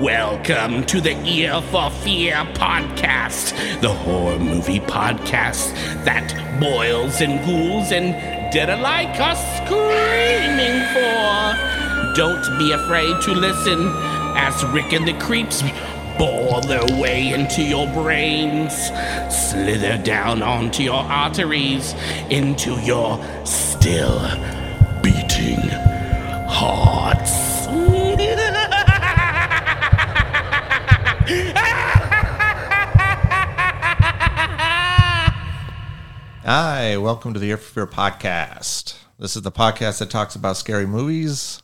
Welcome to the Ear for Fear podcast, the horror movie podcast that boils and ghouls and dead alike are screaming for. Don't be afraid to listen as Rick and the Creeps bore their way into your brains, slither down onto your arteries, into your still beating hearts. Hi, welcome to the Ear for Fear podcast. This is the podcast that talks about scary movies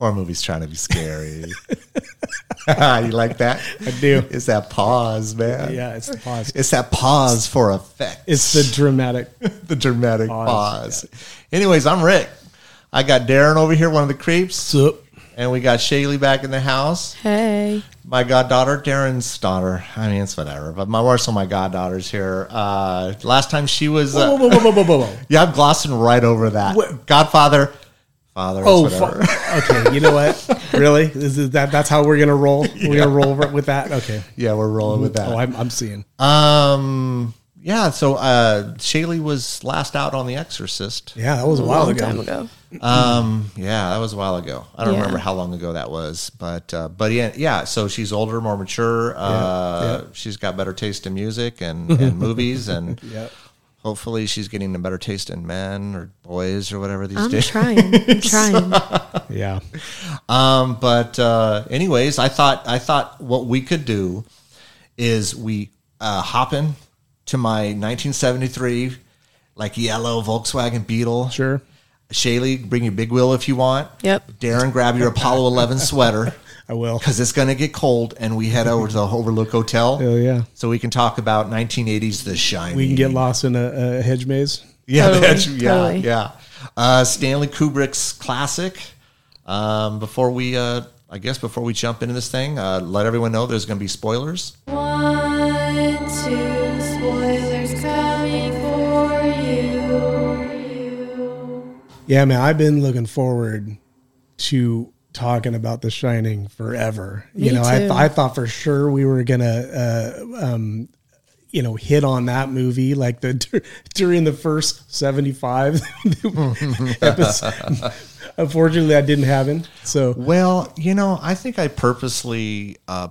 or movies trying to be scary. you like that? I do. It's that pause, man. Yeah, it's the pause. It's that pause for effect. It's the dramatic. the dramatic Pause, pause. Anyways, I'm Rick. I got Darren over here, one of the creeps, Sup? and we got Shaylee back in the house. Hey. My goddaughter, Darren's daughter. I mean, it's whatever, but my also my goddaughters here. Uh, last time she was, uh, Whoa, whoa, whoa, whoa, whoa, whoa, whoa. yeah, I'm glossing right over that. What? Godfather, father. Oh, it's whatever. fu- okay. You know what? Really? Is that that's how we're gonna roll? We're gonna roll with that. Okay. yeah, we're rolling with that. Oh, I'm, I'm seeing. Um, yeah. So uh, Shaylee was last out on The Exorcist. Yeah, that was a while long ago. time ago. Um, yeah, that was a while ago. I don't Yeah. remember how long ago that was, but uh, but yeah, yeah. So she's older, more mature. Uh, She's got better taste in music and, and movies, and Yep. Hopefully she's getting a better taste in men or boys or whatever these I'm days. trying. I'm trying. Yeah. Um, but uh, anyways, I thought I thought what we could do is we uh, hop in to my 1973 like yellow Volkswagen Beetle. Sure. Shaylee, bring your big wheel if you want. Yep. Darren, grab your Apollo 11 sweater I will. because it's going to get cold, and we head over to the Overlook Hotel Oh yeah. so we can talk about 1980s The Shining. We can get lost in a, a hedge maze. Yeah, Totally, that's, yeah, totally. yeah. Uh, Stanley Kubrick's classic. Um, before we, uh, I guess, before we jump into this thing, uh, let everyone know there's going to be spoilers. One, two, spoilers coming for you. Yeah, man. I've been looking forward to talking about The Shining forever. you Me know, I, too. I thought for sure we were gonna, uh, um, you know, hit on that movie like the during the first seventy five episodes. Unfortunately, that didn't happen. So Well, you know, I think I purposely uh,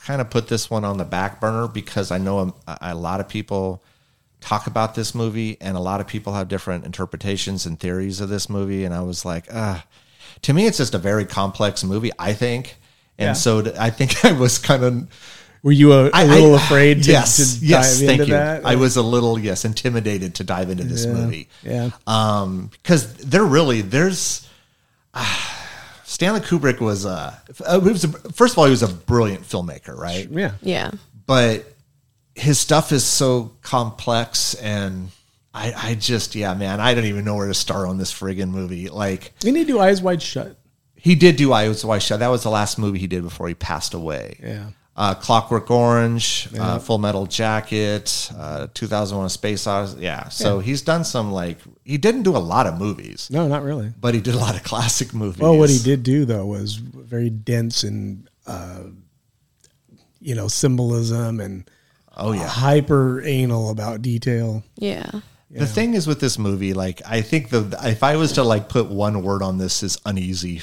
kind of put this one on the back burner because I know a, a lot of people talk about this movie and a lot of people have different interpretations and theories of this movie. And I was like, uh, to me, it's just a very complex movie, I think. And Yeah. so th- I think I was kind of were you a, a I- little I- afraid to, yes, to yes, dive thank into you. that? I was a little yes intimidated to dive into this Yeah, movie. yeah. um, because there really there's ah, Stanley Kubrick was uh, uh, was a, first of all he was a brilliant filmmaker, right? yeah. Yeah. But his stuff is so complex and. I, I just yeah man I don't even know where to start on this friggin' movie like Didn't he do Eyes Wide Shut? he did do Eyes Wide Shut that was the last movie he did before he passed away Yeah. uh, Clockwork Orange, uh, Full Metal Jacket, uh, 2001: A Space Odyssey. Yeah, so he's done some like he didn't do a lot of movies, No, not really. but he did a lot of classic movies. Well, what he did do though was very dense and uh, you know symbolism and Oh yeah. hyper anal about detail. Yeah. The thing is with this movie, like I think the if I was to like put one word on this is uneasy.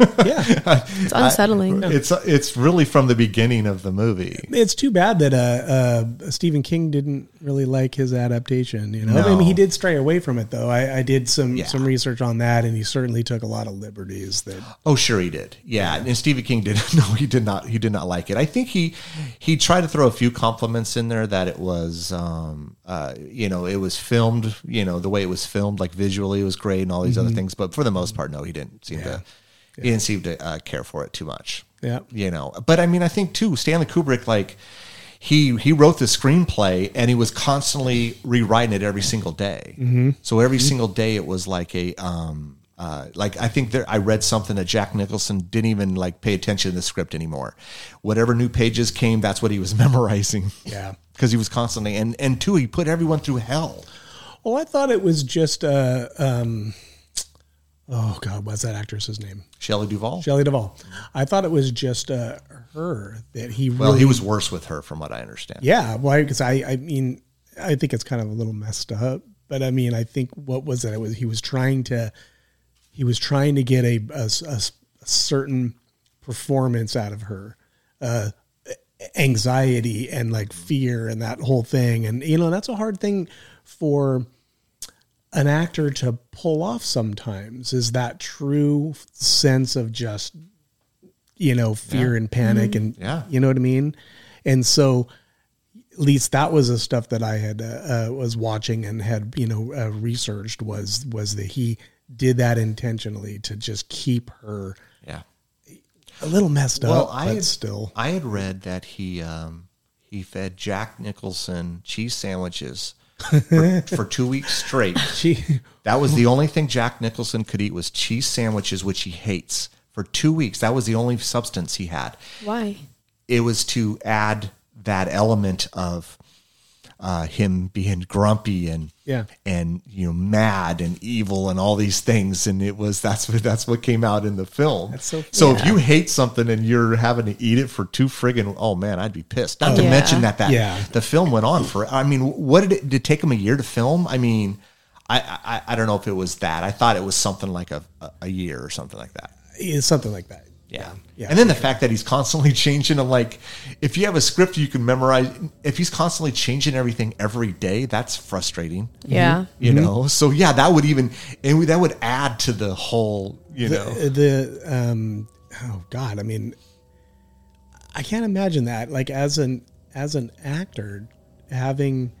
Yeah, It's unsettling. It's it's really from the beginning of the movie. it's too bad that uh, uh, Stephen King didn't really like his adaptation. You know, I mean, he did stray away from it though. I, I did some Yeah. some research on that, and he certainly took a lot of liberties. That Oh, sure he did. Yeah, and Stephen King did. No, he did not. He did not like it. I think he he tried to throw a few compliments in there that it was, um, uh, you know, it was filmed. You know, the way it was filmed, like visually, it was great, and all these other things. But for the most part, no, he didn't seem to. He didn't seem to uh, care for it too much. Yeah. you know. But I mean, I think too, Stanley Kubrick, like he he wrote the screenplay and he was constantly rewriting it every single day. Mm-hmm. So every single day it was like a um uh like I think there I read something that Jack Nicholson didn't even like pay attention to the script anymore. Whatever new pages came, that's what he was memorizing. Yeah. because he was constantly and and two he put everyone through hell. Well, I thought it was just uh um oh god, what's that actress's name? Shelley Duvall. Shelley Duvall. I thought it was just uh her that he well, really, he was worse with her, from what I understand. Yeah, well, because I, I mean, I think it's kind of a little messed up, but I mean, I think what was it? It was he was trying to, he was trying to get a a, a- a certain performance out of her, uh, anxiety and like fear and that whole thing, and you know that's a hard thing for an actor to pull off sometimes is that true sense of just you know fear and panic and Yeah. you know what i mean and so at least that was the stuff that i had uh, uh, was watching and had you know uh, researched was was that he did that intentionally to just keep her Yeah. a little messed Well, up I but had, still I had read that he um, he fed Jack Nicholson cheese sandwiches for, for two weeks straight. she That was the only thing Jack Nicholson could eat was cheese sandwiches, which he hates. For two weeks, that was the only substance he had. Why? It was to add that element of uh, him being grumpy and Yeah. and you know mad and evil and all these things, and it was that's what that's what came out in the film. That's so- so if you hate something and you're having to eat it for two friggin' oh man, I'd be pissed. Not to Yeah. mention that that Yeah. the film went on for. I mean, what did it did it take him a year to film? I mean, I I, I don't know if it was that. I thought it was something like a a, a year or something like that. it's something like that Yeah. Yeah, and then the fact that he's constantly changing them, like, if you have a script you can memorize, if he's constantly changing everything every day, that's frustrating. Yeah. Mm-hmm. You mm-hmm. know? So, yeah, that would even, and that would add to the whole, you know. the, the um oh god i mean i can't imagine that like as an as an actor having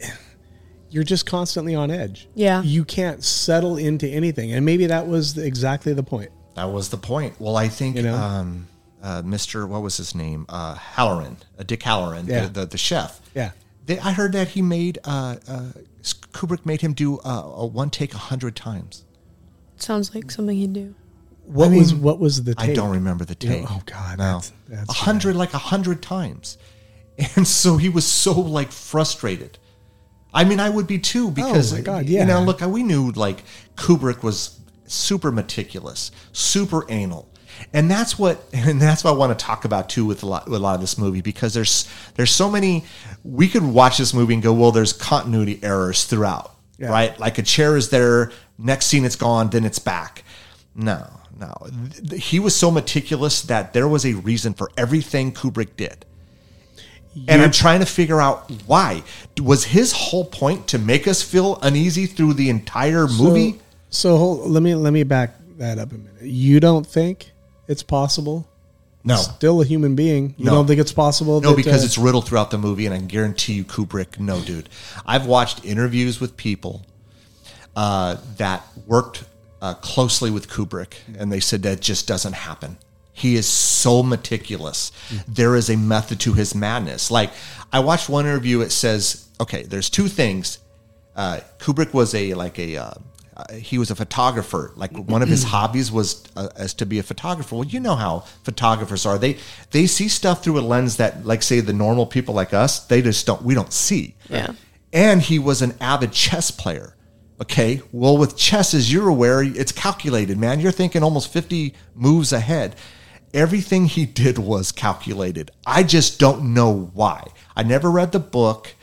you're just constantly on edge Yeah. you can't settle into anything and maybe that was exactly the point That was the point. Well, I think You know? um, uh, Mr. What was his name? Uh, Hallorann, uh, Dick Hallorann, Yeah. the, the the chef. Yeah. They, I heard that he made uh, uh, Kubrick made him do uh, a one take a hundred times. Sounds like something he'd do. what I was what was the I don't remember the You know, take. oh, God, no, that's- that's a hundred, like a hundred times, and so he was so like frustrated. I mean, I would be too because Oh, my God, you know, look, we knew like Kubrick was super meticulous, super anal. And that's what, and that's what I want to talk about too with a lot, with a lot of this movie because there's there's so many. We could watch this movie and go, well, there's continuity errors throughout, Yeah. right? Like a chair is there, next scene it's gone, then it's back. No, no, he was so meticulous that there was a reason for everything Kubrick did. And I'm trying to figure out why. Was his whole point to make us feel uneasy through the entire movie? So, hold, let me let me back that up a minute you don't think it's possible No. still a human being you No. don't think it's possible No, that, because uh, it's riddled throughout the movie, and I guarantee you, Kubrick, no, dude. I've watched interviews with people uh, that worked uh, closely with Kubrick, and they said that just doesn't happen. He is so meticulous. There is a method to his madness. Like I watched one interview. It says, okay, there's two things. Uh, Kubrick was a like a uh, he was a photographer. Like one of his hobbies was uh, as to be a photographer. Well, you know how photographers are. They they see stuff through a lens that, like, say, the normal people like us, they just don't. We don't see. Yeah. And he was an avid chess player. Okay. Well, with chess, as you're aware, it's calculated, man. You're thinking almost 50 moves ahead. Everything he did was calculated. I just don't know why. I never read the book.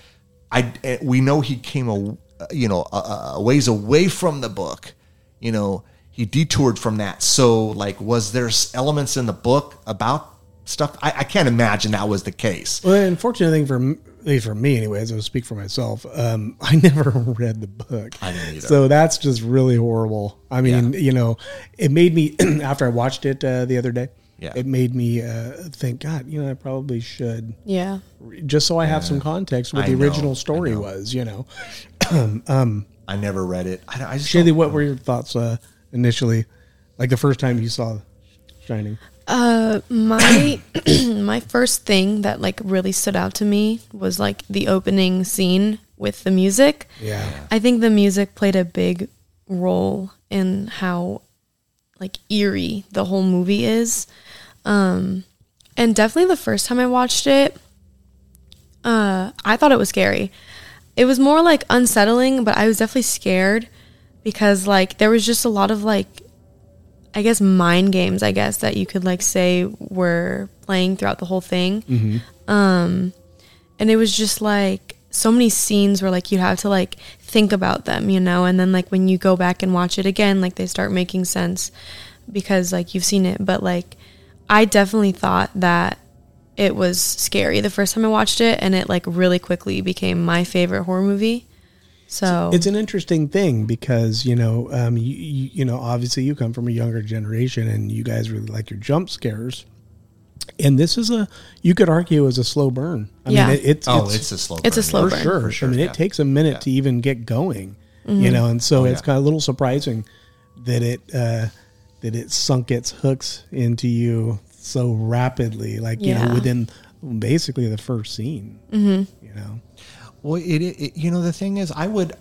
I eh, we know he came a you know a, a ways away from the book. You know he detoured from that. So like, was there elements in the book about stuff? I, I can't imagine that was the case. Well, the unfortunate thing for m- at least for me, anyways, I'll speak for myself. Um, I never read the book. I didn't either. So that's just really horrible. I mean, you know, it made me after I watched it uh, the other day. Yeah. It made me uh, think, God, you know, I probably should Yeah. just so I have some context what I the know, original story was. You know, I never read it. I, I just Shaylee, don't- what were your thoughts uh, initially, like the first time you saw Shining? Uh, my my first thing that like really stood out to me was like the opening scene with the music. Yeah. I think the music played a big role in how like eerie the whole movie is. Um and definitely the first time I watched it, uh I thought it was scary. It was more like unsettling, but I was definitely scared because like there was just a lot of like I guess mind games, I guess that you could like say were playing throughout the whole thing. Um and it was just like so many scenes where like you have to like think about them, you know, and then like when you go back and watch it again, like they start making sense because like you've seen it, but like I definitely thought that it was scary the first time I watched it and it like really quickly became my favorite horror movie. So It's an interesting thing because you know, um, you, you you know, obviously you come from a younger generation, and you guys really like your jump scares. And this is a, you could argue, is a slow burn. I Yeah. mean, it, it's Oh, it's, a slow. It's a burn, slow for burn. sure. For sure, I mean, yeah. it takes a minute Yeah. to even get going, Mm-hmm. you know, and so Oh, it's yeah. kind of a little surprising that it uh, that it sunk its hooks into you so rapidly, like you know, within basically the first scene. Mm-hmm. You know, Well, it, it you know the thing is, I would,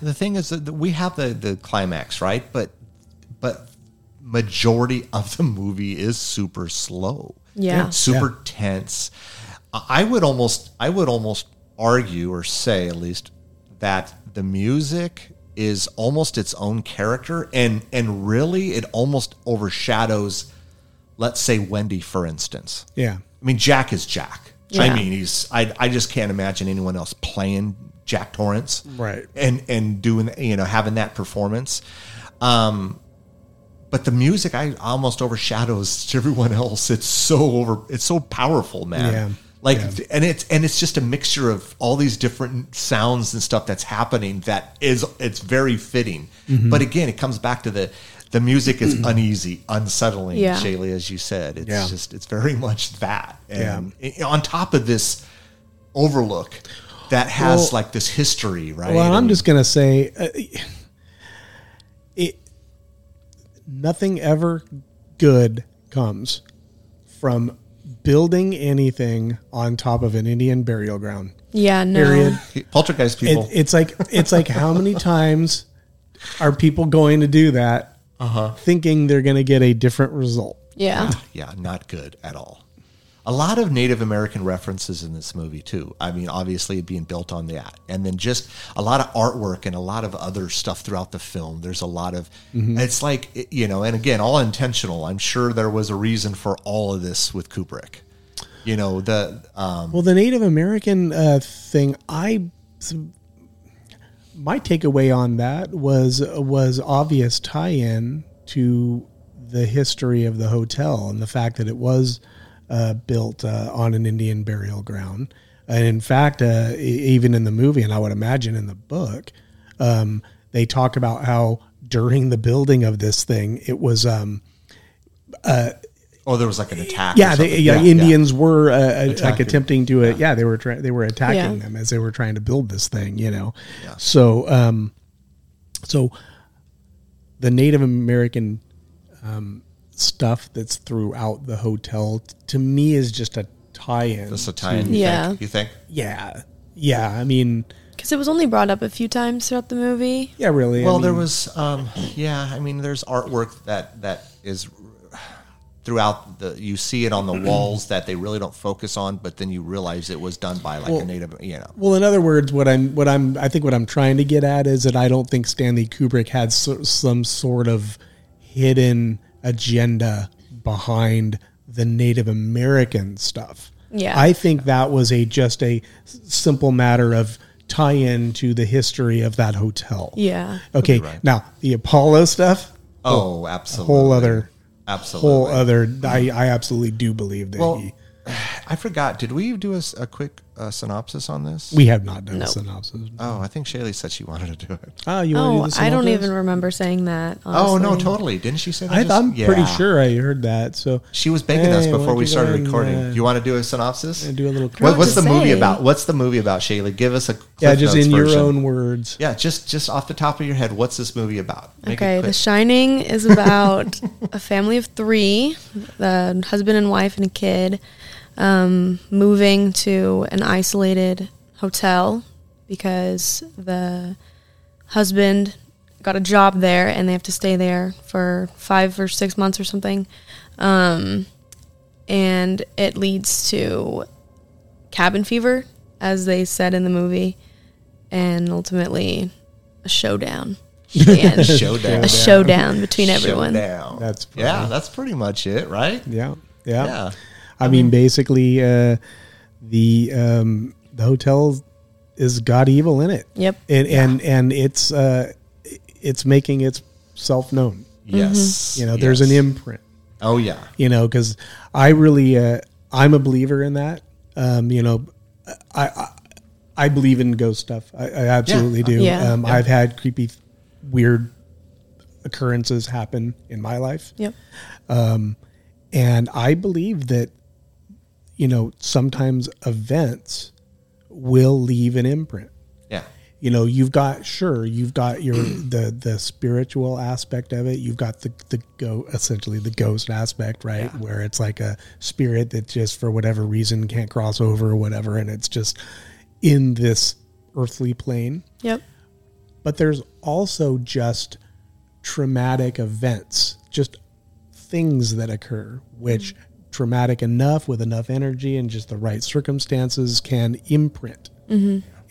the thing is that we have the the climax right, but but majority of the movie is super slow. Yeah. super Yeah. tense. I would almost I would almost argue or say at least that the music is almost its own character and and really it almost overshadows let's say Wendy for instance. yeah, I mean, Jack is Jack. I mean, he's. I, I just can't imagine anyone else playing Jack Torrance, Right. And and doing you know having that performance. Um, but the music I almost overshadows everyone else. It's so over. It's so powerful, man. Yeah. Like Yeah. and it's and it's just a mixture of all these different sounds and stuff that's happening that is it's very fitting. Mm-hmm. But again, it comes back to the the music is uneasy, unsettling, Yeah. Shaylee, as you said. It's Yeah. just it's very much that. And i- on top of this overlook that has Well- like this history, right? Well, I'm And- just gonna say, uh, it. Nothing ever good comes from building anything on top of an Indian burial ground. yeah, no. Period. poltergeist It, people. it's like it's like how many times are people going to do that, Uh-huh. thinking they're going to get a different result? Yeah. yeah, not good at all. A lot of Native American references in this movie too. I mean, obviously it being built on that, and then just a lot of artwork and a lot of other stuff throughout the film. There's a lot of. It's like you know, and again, all intentional. I'm sure there was a reason for all of this with Kubrick. You know the um, Well, the Native American uh, thing, I my takeaway on that was was obvious tie-in to the history of the hotel and the fact that it was uh, built uh, on an Indian burial ground. And in fact, uh, even in the movie, and I would imagine in the book, um, they talk about how during the building of this thing, it was. Um, oh, there was like an attack. or yeah, they, something. yeah, Indians were uh, uh, like attempting to, uh, yeah. they were trying, they were attacking Yeah. them as they were trying to build this thing, you know. So, um, so the Native American um, stuff that's throughout the hotel t- to me is just a tie-in. Just a tie-in. You Yeah. Think? You think? yeah, yeah. I mean, Because it was only brought up a few times throughout the movie. yeah, really. I Well, there was, um, yeah. I mean, there's artwork that that is throughout the. You see it on the mm-hmm. walls that they really don't focus on, but then you realize it was done by like a native. You know, Well, in other words, what I'm, what I'm, I think what I'm trying to get at is that I don't think Stanley Kubrick had so, some sort of hidden agenda behind the Native American stuff. Yeah. I think that was a just a simple matter of tie-in to the history of that hotel. Yeah. Okay. Now the Apollo stuff, oh, a absolutely, whole other, absolutely. whole other. I, I absolutely do believe that Well, he. I forgot. Did we do a quick uh, synopsis on this? We have not done Nope. a synopsis. oh, I think Shaylee said she wanted to do it. Oh, you want Oh, to do the I don't even remember saying that. Oh no, honestly. totally. Didn't she say that? I, just- I'm pretty Yeah. sure I heard that. So She was begging us Hey, before why we don't you started and, recording. uh, you want to do a synopsis? and do a little. What, what's the to movie say. about? What's the movie about, Shaylee? Give us a Cliff yeah, just Notes in your version. own words. Yeah, just just off the top of your head, what's this movie about? Make it Okay, quick. The Shining is about a family of three, the husband and wife and a kid, um, moving to an isolated hotel because the husband got a job there and they have to stay there for five or six months or something. Um, and it leads to cabin fever, as they said in the movie. and ultimately a showdown. at. Showdown. a showdown between everyone. That's funny. yeah, that's pretty much it, right? Yeah, yeah. Yeah. I mean, basically, uh, the um, the hotel is got evil in it. Yep. and and and it's uh, it's making itself known. Yes. You know, there's an imprint. Oh yeah. You know, because I really uh, I'm a believer in that. Um, you know, I, I I believe in ghost stuff. I, I absolutely do. Yeah. Um, I've had creepy, weird occurrences happen in my life. Yep. And I believe that, you know, sometimes events will leave an imprint. Yeah. You know, you've got sure you've got your the the spiritual aspect of it. You've got the the go essentially the ghost aspect, right? Where it's like a spirit that just for whatever reason can't cross over or whatever, and it's just in this earthly plane. Yep. But there's also just traumatic events, just things that occur, which mm. Traumatic enough with enough energy and just the right circumstances can imprint.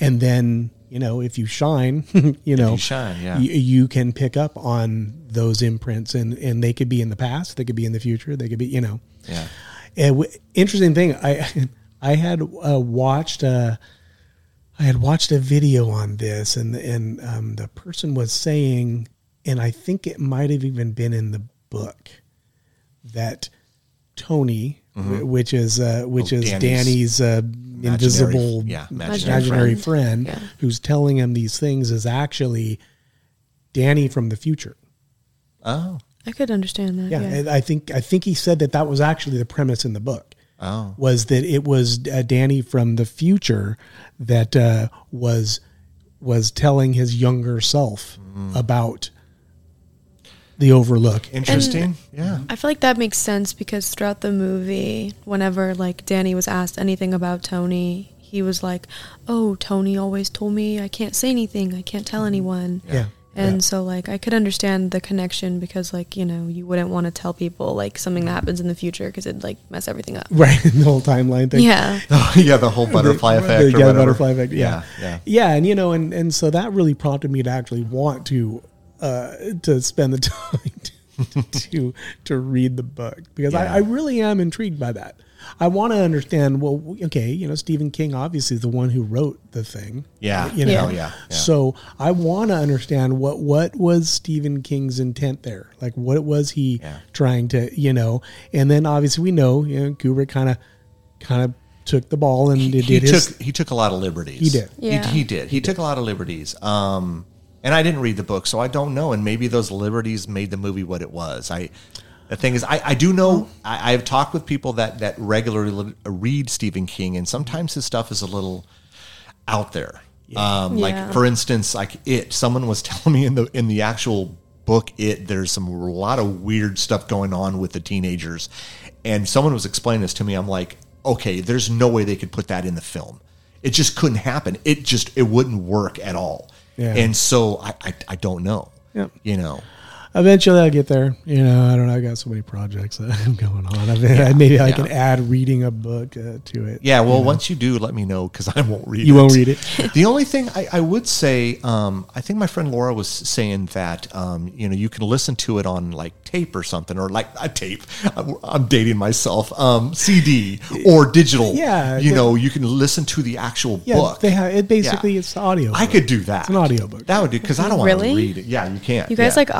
And then, you know, if you shine, you know, you shine, yeah. you, you can pick up on those imprints and, and they could be in the past, they could be in the future, they could be, you know. Yeah. And w- interesting thing, I I had uh, watched a I had watched a video on this, and and um, the person was saying, and I think it might have even been in the book that Tony, wh- which is uh, which Oh, is Danny's Danny's, uh, invisible, yeah, Imaginary imaginary friend. friend, Yeah. who's telling him these things, is actually Danny from the future. Oh. I could understand that. Yeah, Yeah. I think I think he said that that was actually the premise in the book. Oh. Was that it was uh, Danny from the future that uh, was was telling his younger self about the Overlook. Interesting. yeah. I feel like that makes sense because throughout the movie, whenever like Danny was asked anything about Tony, he was like, "Oh, Tony always told me I can't say anything. I can't tell anyone." Yeah. And so like I could understand the connection because like, you know, you wouldn't want to tell people like something that happens in the future because it'd like mess everything up. Right, the whole timeline thing. Yeah. Oh, yeah, the whole butterfly The- effect. the- or yeah, whatever. butterfly effect. Yeah. Yeah. yeah, and you know, and and so that really prompted me to actually want to uh, to spend the time to to, to read the book because Yeah. I, I really am intrigued by that. I want to understand. Well, okay, you know, Stephen King obviously is the one who wrote the thing. Yeah. you know. Yeah. yeah. yeah. So I want to understand what what was Stephen King's intent there, like what was he Yeah. trying to, you know, and then obviously we know, you know, Kubrick kind of kind of took the ball and did, he his took he took a lot of liberties. He did. Yeah. He, he did. He, took a lot of liberties. Um, and I didn't read the book, so I don't know. And maybe those liberties made the movie what it was. I. The thing is, I, I do know I, I've talked with people that that regularly read Stephen King, and sometimes his stuff is a little out there. Um, Yeah. Like for instance, like it. Someone was telling me in the in the actual book, it there's some a lot of weird stuff going on with the teenagers, and someone was explaining this to me. I'm like, okay, there's no way they could put that in the film. It just couldn't happen. It just it wouldn't work at all. Yeah. And so I I, I don't know. Yep. You know. Eventually, I'll get there. You know, I don't know. I got so many projects that I'm going on. I mean, maybe I can add reading a book uh, to it. Yeah, well, once you do, let me know because I won't read it. You won't read it? the only thing I, I would say, um, I think my friend Laura was saying that, um, you know, you can listen to it on like tape or something, or like a tape. I'm, I'm dating myself. Um, CD or digital. Yeah, You the- know, you can listen to the actual Yeah, book. they have it. Basically, Yeah. it's the audio. I could do that. It's an audiobook. That would do because I don't want Really? to read it. Yeah, you can't. You guys yeah. like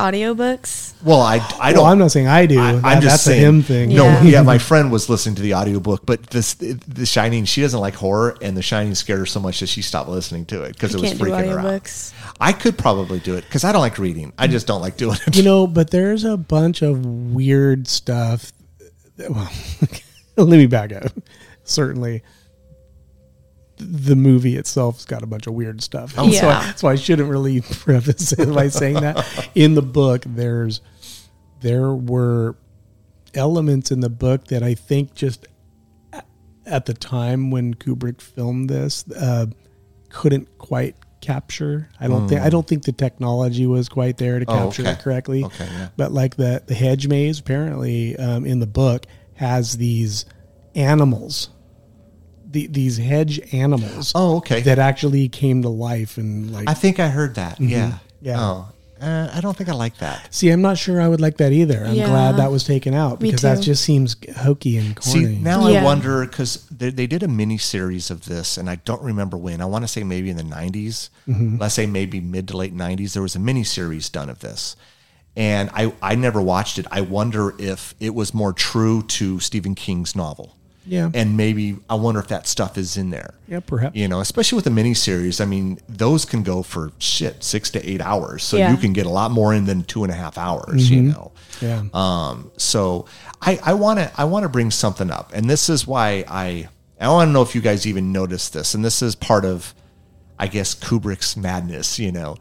audiobooks? Well, I I don't. Well, I'm not saying I do. I, That- am just that's saying a him thing. No, Yeah. yeah. my friend was listening to the audiobook, but this The Shining, she doesn't like horror, and The Shining scared her so much that she stopped listening to it because it was can't do freaking her out. I could probably do it because I don't like reading. I just don't like doing it. You know, but there's a bunch of weird stuff. that- well, let me back up. Certainly, the movie itself's got a bunch of weird stuff. So, Yeah. I, so I shouldn't really preface it by saying that. In the book, there's there were elements in the book that I think just at the time when Kubrick filmed this uh, couldn't quite capture. I don't think I don't think the technology was quite there to Hmm. Oh, capture okay. it correctly. Okay, yeah. But like the the hedge maze apparently um, in the book has these animals the, these hedge animals. Oh, okay. That actually came to life and like. I think I heard that. Yeah. Mm-hmm. Yeah. Oh, uh, I don't think I like that. see, I'm not sure I would like that either. I'm Yeah. glad that was taken out because that just seems hokey and corny. See, now I wonder because they, they did a mini series of this, and I don't remember when. I want to say maybe in the 90s. Let's say maybe mid to late 90s. There was a mini series done of this. And I, I never watched it. I wonder if it was more true to Stephen King's novel. Yeah. And maybe I wonder if that stuff is in there. Yeah, perhaps. You know, especially with the miniseries. I mean, those can go for shit six to eight hours, so Yeah. you can get a lot more in than two and a half hours. You know. Yeah. Um, so I I want to I want to bring something up, and this is why I I want to know if you guys even noticed this, and this is part of I guess Kubrick's madness. You know,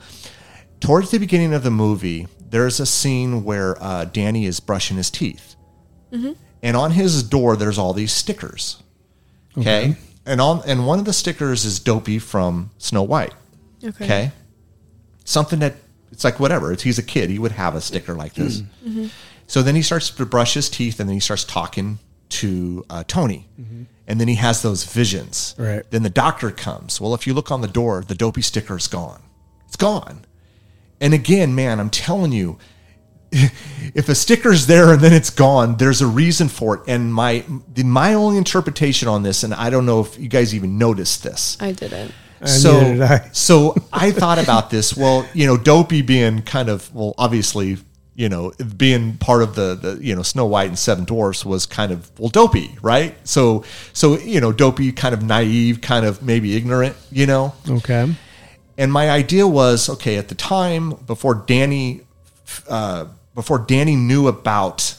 towards the beginning of the movie, there's a scene where uh, Danny is brushing his teeth, and on his door there's all these stickers. Okay. And on and one of the stickers is Dopey from Snow White. Okay. Okay. Something that it's like whatever. It's, he's a kid. He would have a sticker like this. Mm-hmm. Mm-hmm. So then he starts to brush his teeth, and then he starts talking to uh, Tony, mm-hmm. and then he has those visions. Right. Then the doctor comes. Well, if you look on the door, the dopey sticker is gone. It's gone. And again, man, I'm telling you, if a sticker's there and then it's gone, there's a reason for it. And my the, my only interpretation on this, and I don't know if you guys even noticed this. I didn't. And so neither did I. so I thought about this. Well, you know, Dopey being kind of well, obviously, you know, being part of the the you know Snow White and Seven Dwarfs was kind of well Dopey, right? So so you know, Dopey kind of naive, kind of maybe ignorant, you know. okay. And my idea was okay at the time before Danny, uh, before Danny knew about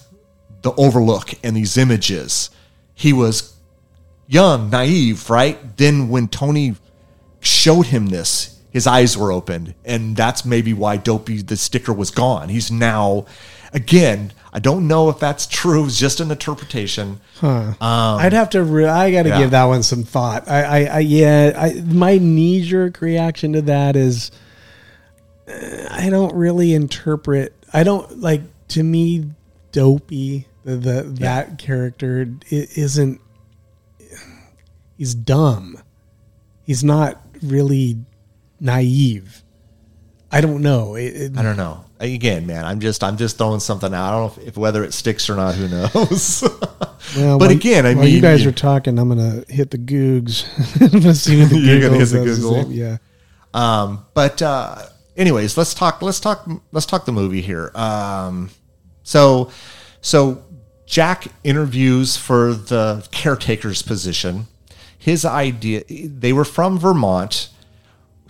the Overlook and these images, he was young, naive, right? Then when Tony showed him this, his eyes were opened, and that's maybe why Dopey the sticker was gone. He's now, again, I don't know if that's true. It's just an interpretation. Huh? I'd have to. Re- I got to yeah. give that one some thought. I, I, I yeah. I, my knee jerk reaction to that is, uh, I don't really interpret. I don't like. To me, dopey. The, the that character isn't. He's dumb. He's not really naive. I don't know. It, it- I don't know. Again, man, I'm just I'm just throwing something out. I don't know if, if whether it sticks or not. Who knows? well, but again, I mean, you guys you- are talking. I'm gonna hit the googs. I'm gonna see what the You're gonna hit the. Google? Yeah. Um, but uh, anyways, let's talk. Let's talk. Let's talk the movie here. Um, so, so Jack interviews for the caretaker's position. His idea. They were from Vermont.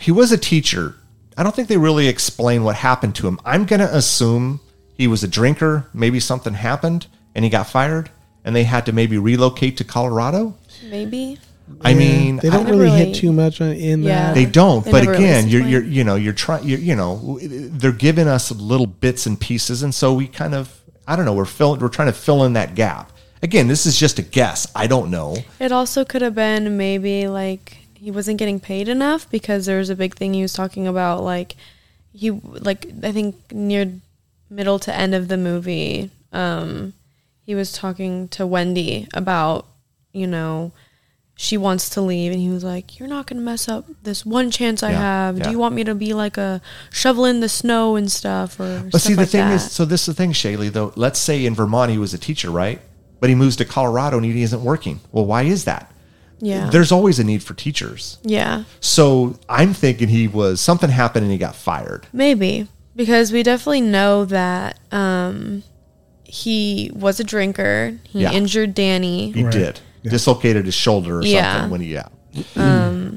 He was a teacher. I don't think they really explain what happened to him. I'm going to assume he was a drinker. Maybe something happened and he got fired, and they had to maybe relocate to Colorado. Maybe. I mean, they don't never really, really- hit too much on, in Yeah. that. they don't. They but never really again, you're, you're you know you're trying you're, you know they're giving us little bits and pieces, and so we kind of I don't know we're filling we're trying to fill in that gap. Again, this is just a guess. I don't know. It also could have been maybe like he wasn't getting paid enough because there was a big thing he was talking about like he like I think near middle to end of the movie um he was talking to Wendy about you know she wants to leave and he was like you're not going to mess up this one chance I Yeah, have yeah. do you want me to be like a shovel in the snow and stuff or But stuff see, the like thing that. is, so this is the thing, Shaylee. Though, let's say in Vermont he was a teacher, right? But he moves to Colorado and he isn't working. Well, why is that? yeah There's always a need for teachers. yeah So I'm thinking he was something happened and he got fired. Maybe because we definitely know that um, he was a drinker. He Yeah. injured Danny. He Right. did dislocated his shoulder or Yeah. something when he yeah.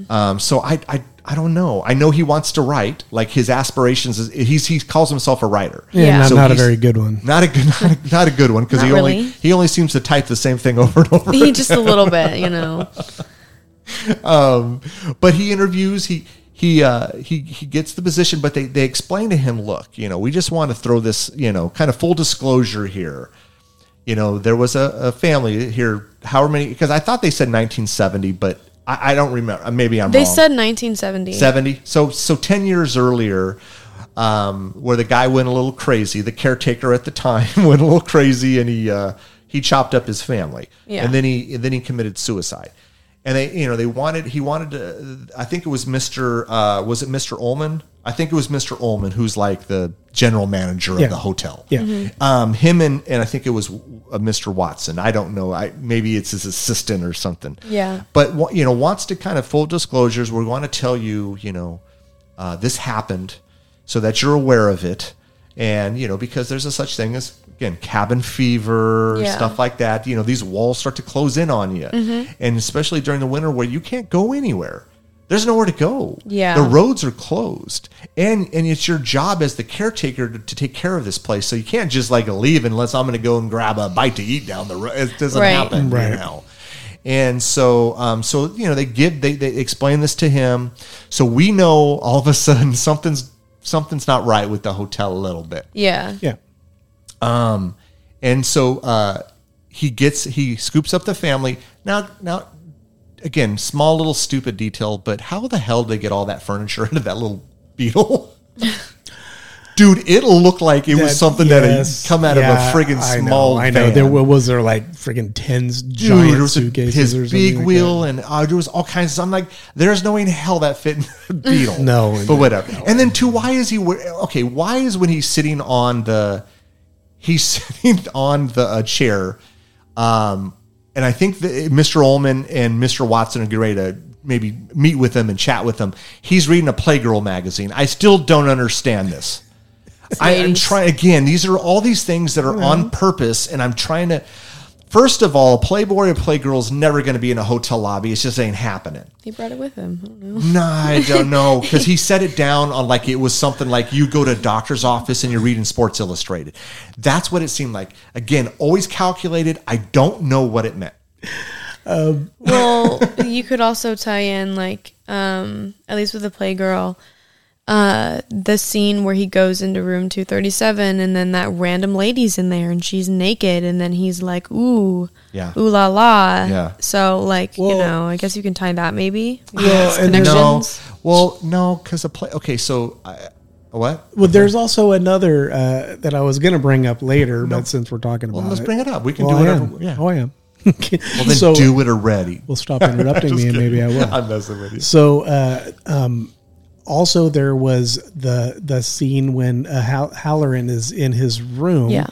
Um, so I, I I don't know. I know he wants to write. Like his aspirations is he's he calls himself a writer. Yeah, Yeah. Not, So not a very good one. Not a good not a, not a good one because Not he only really. he only seems to type the same thing over and over. He just a little bit, you know. Um, but he interviews he he uh he he gets the position but they they explain to him look you know we just want to throw this you know kind of full disclosure here you know there was a, a family here however many because i thought they said 1970 but i, I don't remember maybe i'm wrong. They wrong said 1970. 70 so so 10 years earlier um, where the guy went a little crazy the caretaker at the time went a little crazy and he uh, he chopped up his family Yeah. and then he and then he committed suicide and they you know they wanted he wanted to i think it was mr uh was it mr ullman i think it was mr ullman who's like the general manager Yeah. of the hotel Yeah. um him and and i think it was uh, mr watson i don't know i maybe it's his assistant or something Yeah. but wa- you know wants to kind of full disclosures we want to tell you you know uh, this happened so that you're aware of it and you know because there's a such thing as again cabin fever Yeah. stuff like that you know these walls start to close in on you Mm-hmm. and especially during the winter where you can't go anywhere there's nowhere to go Yeah. the roads are closed and and it's your job as the caretaker to, to take care of this place so you can't just like leave unless i'm going to go and grab a bite to eat down the road it doesn't Right. happen you Right. know and so, um, so you know, they give they, they explain this to him. So we know all of a sudden something's something's not right with the hotel a little bit. Yeah. Yeah. Um, and so uh, he gets he scoops up the family. Now now again, small little stupid detail, but how the hell did they get all that furniture into that little beetle? Dude, it'll look like it was something yes, that had come out yeah, of a friggin' I know, small I know. There wa- was there like friggin' tens, Dude, giant there was a, his big like wheel, that. and uh, there was all kinds. Of, I'm like, there's no way in hell that fit in the Beetle. No, but whatever. And then two, why is he? Okay, why is when he's sitting on the, he's sitting on the uh, chair, um, and I think that Mr. Ullman and Mr. Watson are getting ready to maybe meet with him and chat with him. He's reading a Playgirl magazine. I still don't understand this. I, am trying again. These are all these things that are on purpose, and I'm trying to. First of all, Playboy or Playgirl is never going to be in a hotel lobby. It's just ain't happening. He brought it with him. I don't know. No, I don't know because he set it down on like it was something like you go to a doctor's office and you're reading Sports Illustrated. That's what it seemed like. Again, always calculated. I don't know what it meant. Well, you could also tie in like, um, at least with the Playgirl, uh, the scene where he goes into room two thirty seven, and then that random lady's in there, and she's naked, and then he's like, "Ooh, Yeah. ooh la la." Yeah. So like, you know, I guess you can tie that maybe. Well, and No, well, no, because a play. Okay, so I, what? Well, there's also another uh, that I was going to bring up later, but since we're talking about Well, let's it, bring it up. We can well, do I whatever. Yeah. Oh, I am. well, then so do it already. we'll stop interrupting me, and maybe I will. I'm messing with you. So, uh, um, also there was the the scene when uh, Hal- Hallorann is in his room. Yeah.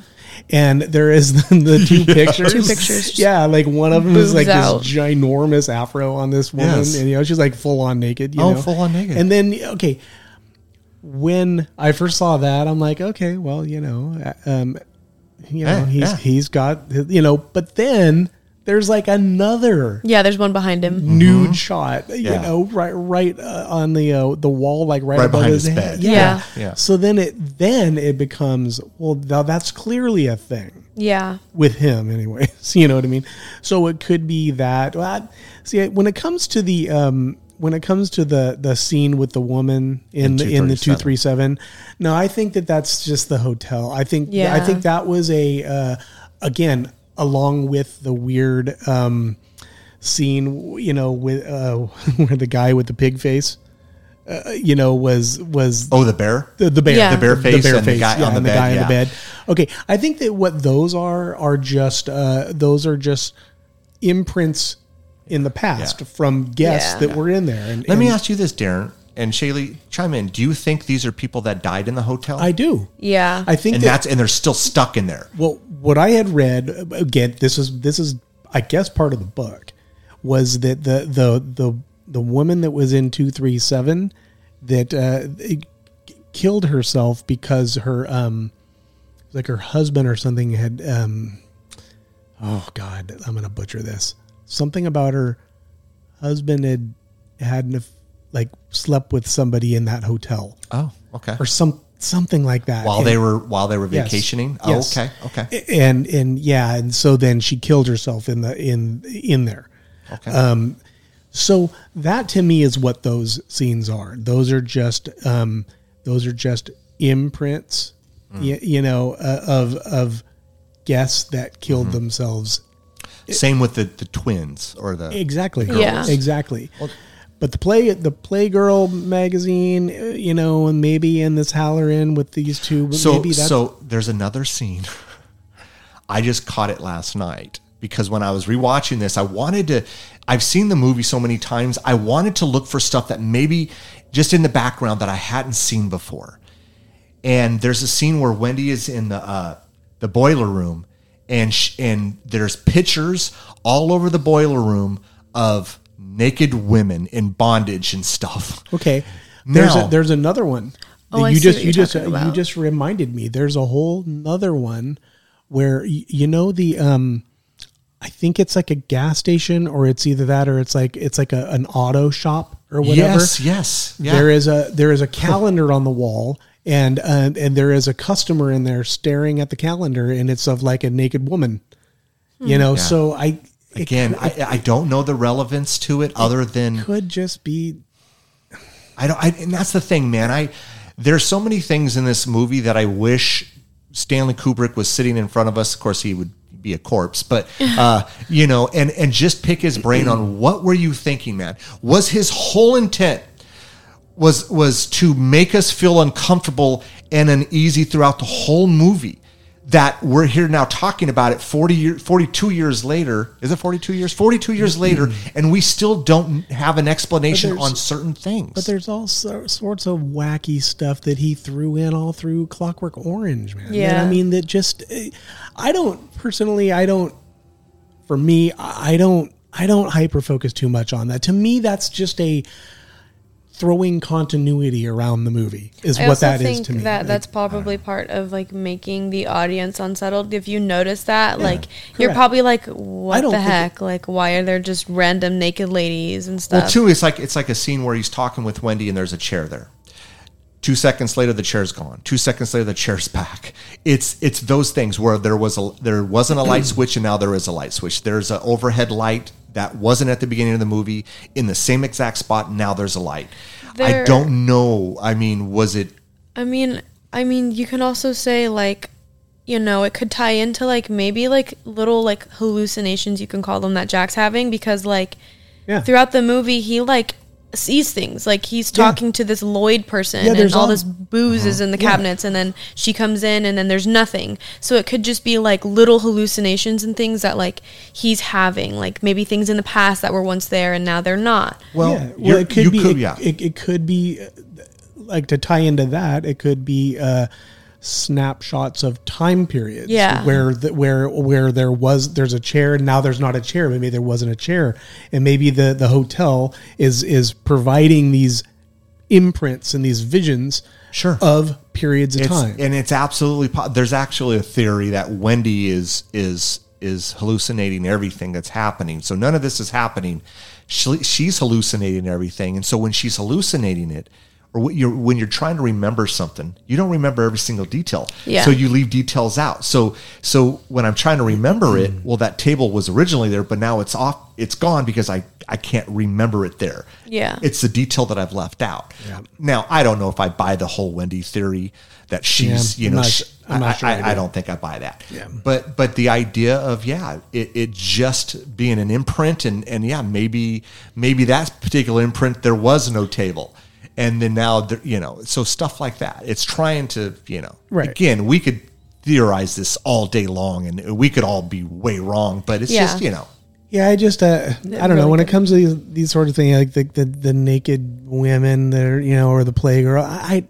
And there is the, the two pictures. Two pictures. Yeah, like one of them is like out. this ginormous afro on this woman, Yes. and you know she's like full on naked. You Oh, know? full on naked. And then okay, when I first saw that, I'm like, okay, well, you know, uh, um, you know, Yeah, he's yeah. he's got you know, but then there's like another Yeah, there's one behind him. nude shot, you Mm-hmm. Yeah. know, right, right uh, on the uh, the wall, like right, Right above behind his, his head. bed. Yeah. Yeah. Yeah. So then it then it becomes well, now that's clearly a thing Yeah. with him, anyways. You know what I mean? So it could be that. Well, I- see, when it comes to the um, when it comes to the the scene with the woman in In the in the two 237. three seven, no, I think that that's just the hotel. I think I Yeah. think that was a uh, again along with the weird um, scene, you know, with uh, where the guy with the pig face. Uh, you know, was was Oh, the bear. the, the bear, Yeah. The bear face and the guy yeah, on the and bed, guy yeah. in the bed. Okay, I think that what those are are just uh, those are just imprints in the past Yeah. from guests Yeah. that were in there. And Let me ask you this, Darren and Shaylee, chime in. Do you think these are people that died in the hotel? I do. Yeah. I think and that that's and they're still stuck in there. well, what I had read again, this is this is I guess part of the book was that the the the the woman that was in two three seven that uh, killed herself because her um like her husband or something had um oh god I'm gonna butcher this something about her husband had had an, aff- like slept with somebody in that hotel Oh, okay. or some something like that While And- they were while they were Yes. vacationing. Oh, Yes. okay, okay. and and yeah, and so then she killed herself in the in in there. Okay. Um, so that to me is what those scenes are. Those are just um, those are just imprints, Hmm. you, you know, uh, of of guests that killed Mm-hmm. themselves. Same with the, the twins or the Exactly. Yeah. Exactly. But the play the Playgirl magazine, uh, you know, and maybe in this Hallorann with these two, So maybe that's so there's another scene. I just caught it last night, because when I was rewatching this, I wanted to. I've seen the movie so many times. I wanted to look for stuff that maybe just in the background that I hadn't seen before. And there's a scene where Wendy is in the uh, the boiler room, and sh- and there's pictures all over the boiler room of naked women in bondage and stuff. Okay. There's Now- a, there's another one. Oh, I you see just what you you're just talking you just reminded me. There's a whole another one where you know the um I think it's like a gas station or it's either that or it's like it's like a, an auto shop or whatever. Yes, yes, yeah. There is a there is a calendar on the wall and uh, and there is a customer in there staring at the calendar and it's of like a naked woman. You know, so I Again, I, I don't know the relevance to it other than could just be I don't. I, and that's the thing, man. I there's so many things in this movie that I wish Stanley Kubrick was sitting in front of us. Of course, he would be a corpse, but uh, you know, and and just pick his brain on what were you thinking, man? Was his whole intent was was to make us feel uncomfortable and uneasy throughout the whole movie? That we're here now talking about it 40 years, 42 years later. Is it 42 years? 42 years later, and we still don't have an explanation on certain things. But there's all so- sorts of wacky stuff that he threw in all through Clockwork Orange, man. Yeah. And I mean, that just, eh, I don't personally, I don't, for me, I I don't, I don't hyper focus too much on that. To me, that's just a throwing continuity around the movie is I what also that is think to me. that that's probably part of like making the audience unsettled. If you notice that, like you're probably like, "What the think it- heck? like, why are there just random naked ladies and stuff?" Well, too, it's like it's like a scene where he's talking with Wendy and there's a chair there. Two seconds later, the chair's gone. Two seconds later, the chair's back. It's it's those things where there was a there wasn't a light switch and now there is a light switch. There's an overhead light that wasn't at the beginning of the movie in the same exact spot. Now there's a light. I don't know. I mean, was it? I mean, I mean, you can also say like, you know, it could tie into like maybe like little like hallucinations you can call them that Jack's having because like Yeah. throughout the movie he like sees things like he's talking to this Lloyd person Yeah, and all, all- this booze is in the Yeah. cabinets and then she comes in and then there's nothing so it could just be like little hallucinations and things that like he's having like maybe things in the past that were once there and now they're not Well, yeah, well, you're- it could you be. could- it, yeah. it, it could be uh, like to tie into that. It could be uh, snapshots of time periods. Yeah. where the, where where there was there's a chair and now there's not a chair. Maybe there wasn't a chair, and maybe the the hotel is is providing these imprints and these visions Sure. of periods of It's, time. and it's absolutely. po- There's actually a theory that Wendy is is is hallucinating everything that's happening. So none of this is happening. She, she's hallucinating everything, and so when she's hallucinating it, or when you're when you're trying to remember something, you don't remember every single detail. Yeah. So you leave details out. So so when I'm trying to remember it, well, that table was originally there, but now it's off. It's gone because I I can't remember it there. Yeah. It's the detail that I've left out. Now I don't know if I buy the whole Wendy theory that she's Yeah, you I'm know not I'm not sure I I, do. I don't think I buy that. Yeah. But but the idea of yeah, it, it just being an imprint and and yeah, maybe maybe that particular imprint there was no table. And then now you know, so stuff like that. It's trying to, you know, Right. again, we could theorize this all day long and we could all be way wrong, but it's Yeah. just, you know, Yeah, I just uh, I don't know really when it comes to these, these sort of things like the, the the naked women that are you know or the playgirl. I,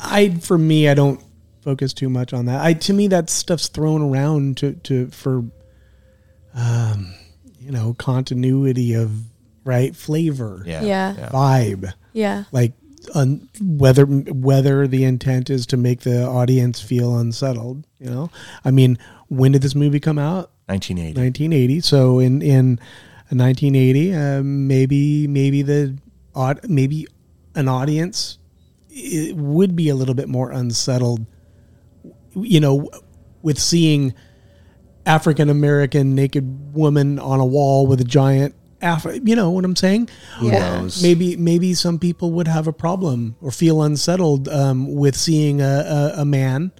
I for me I don't focus too much on that. I to me that stuff's thrown around to to for um you know continuity of right flavor yeah. Yeah. vibe yeah like un, whether whether the intent is to make the audience feel unsettled. You know, I mean, when did this movie come out? 1980. 1980. So in in 1980, uh, maybe maybe the odd maybe an audience it would be a little bit more unsettled. You know, with seeing African American naked woman on a wall with a giant. Af- you know what I'm saying? Who Yeah. knows? Maybe maybe some people would have a problem or feel unsettled um, with seeing a, a, a man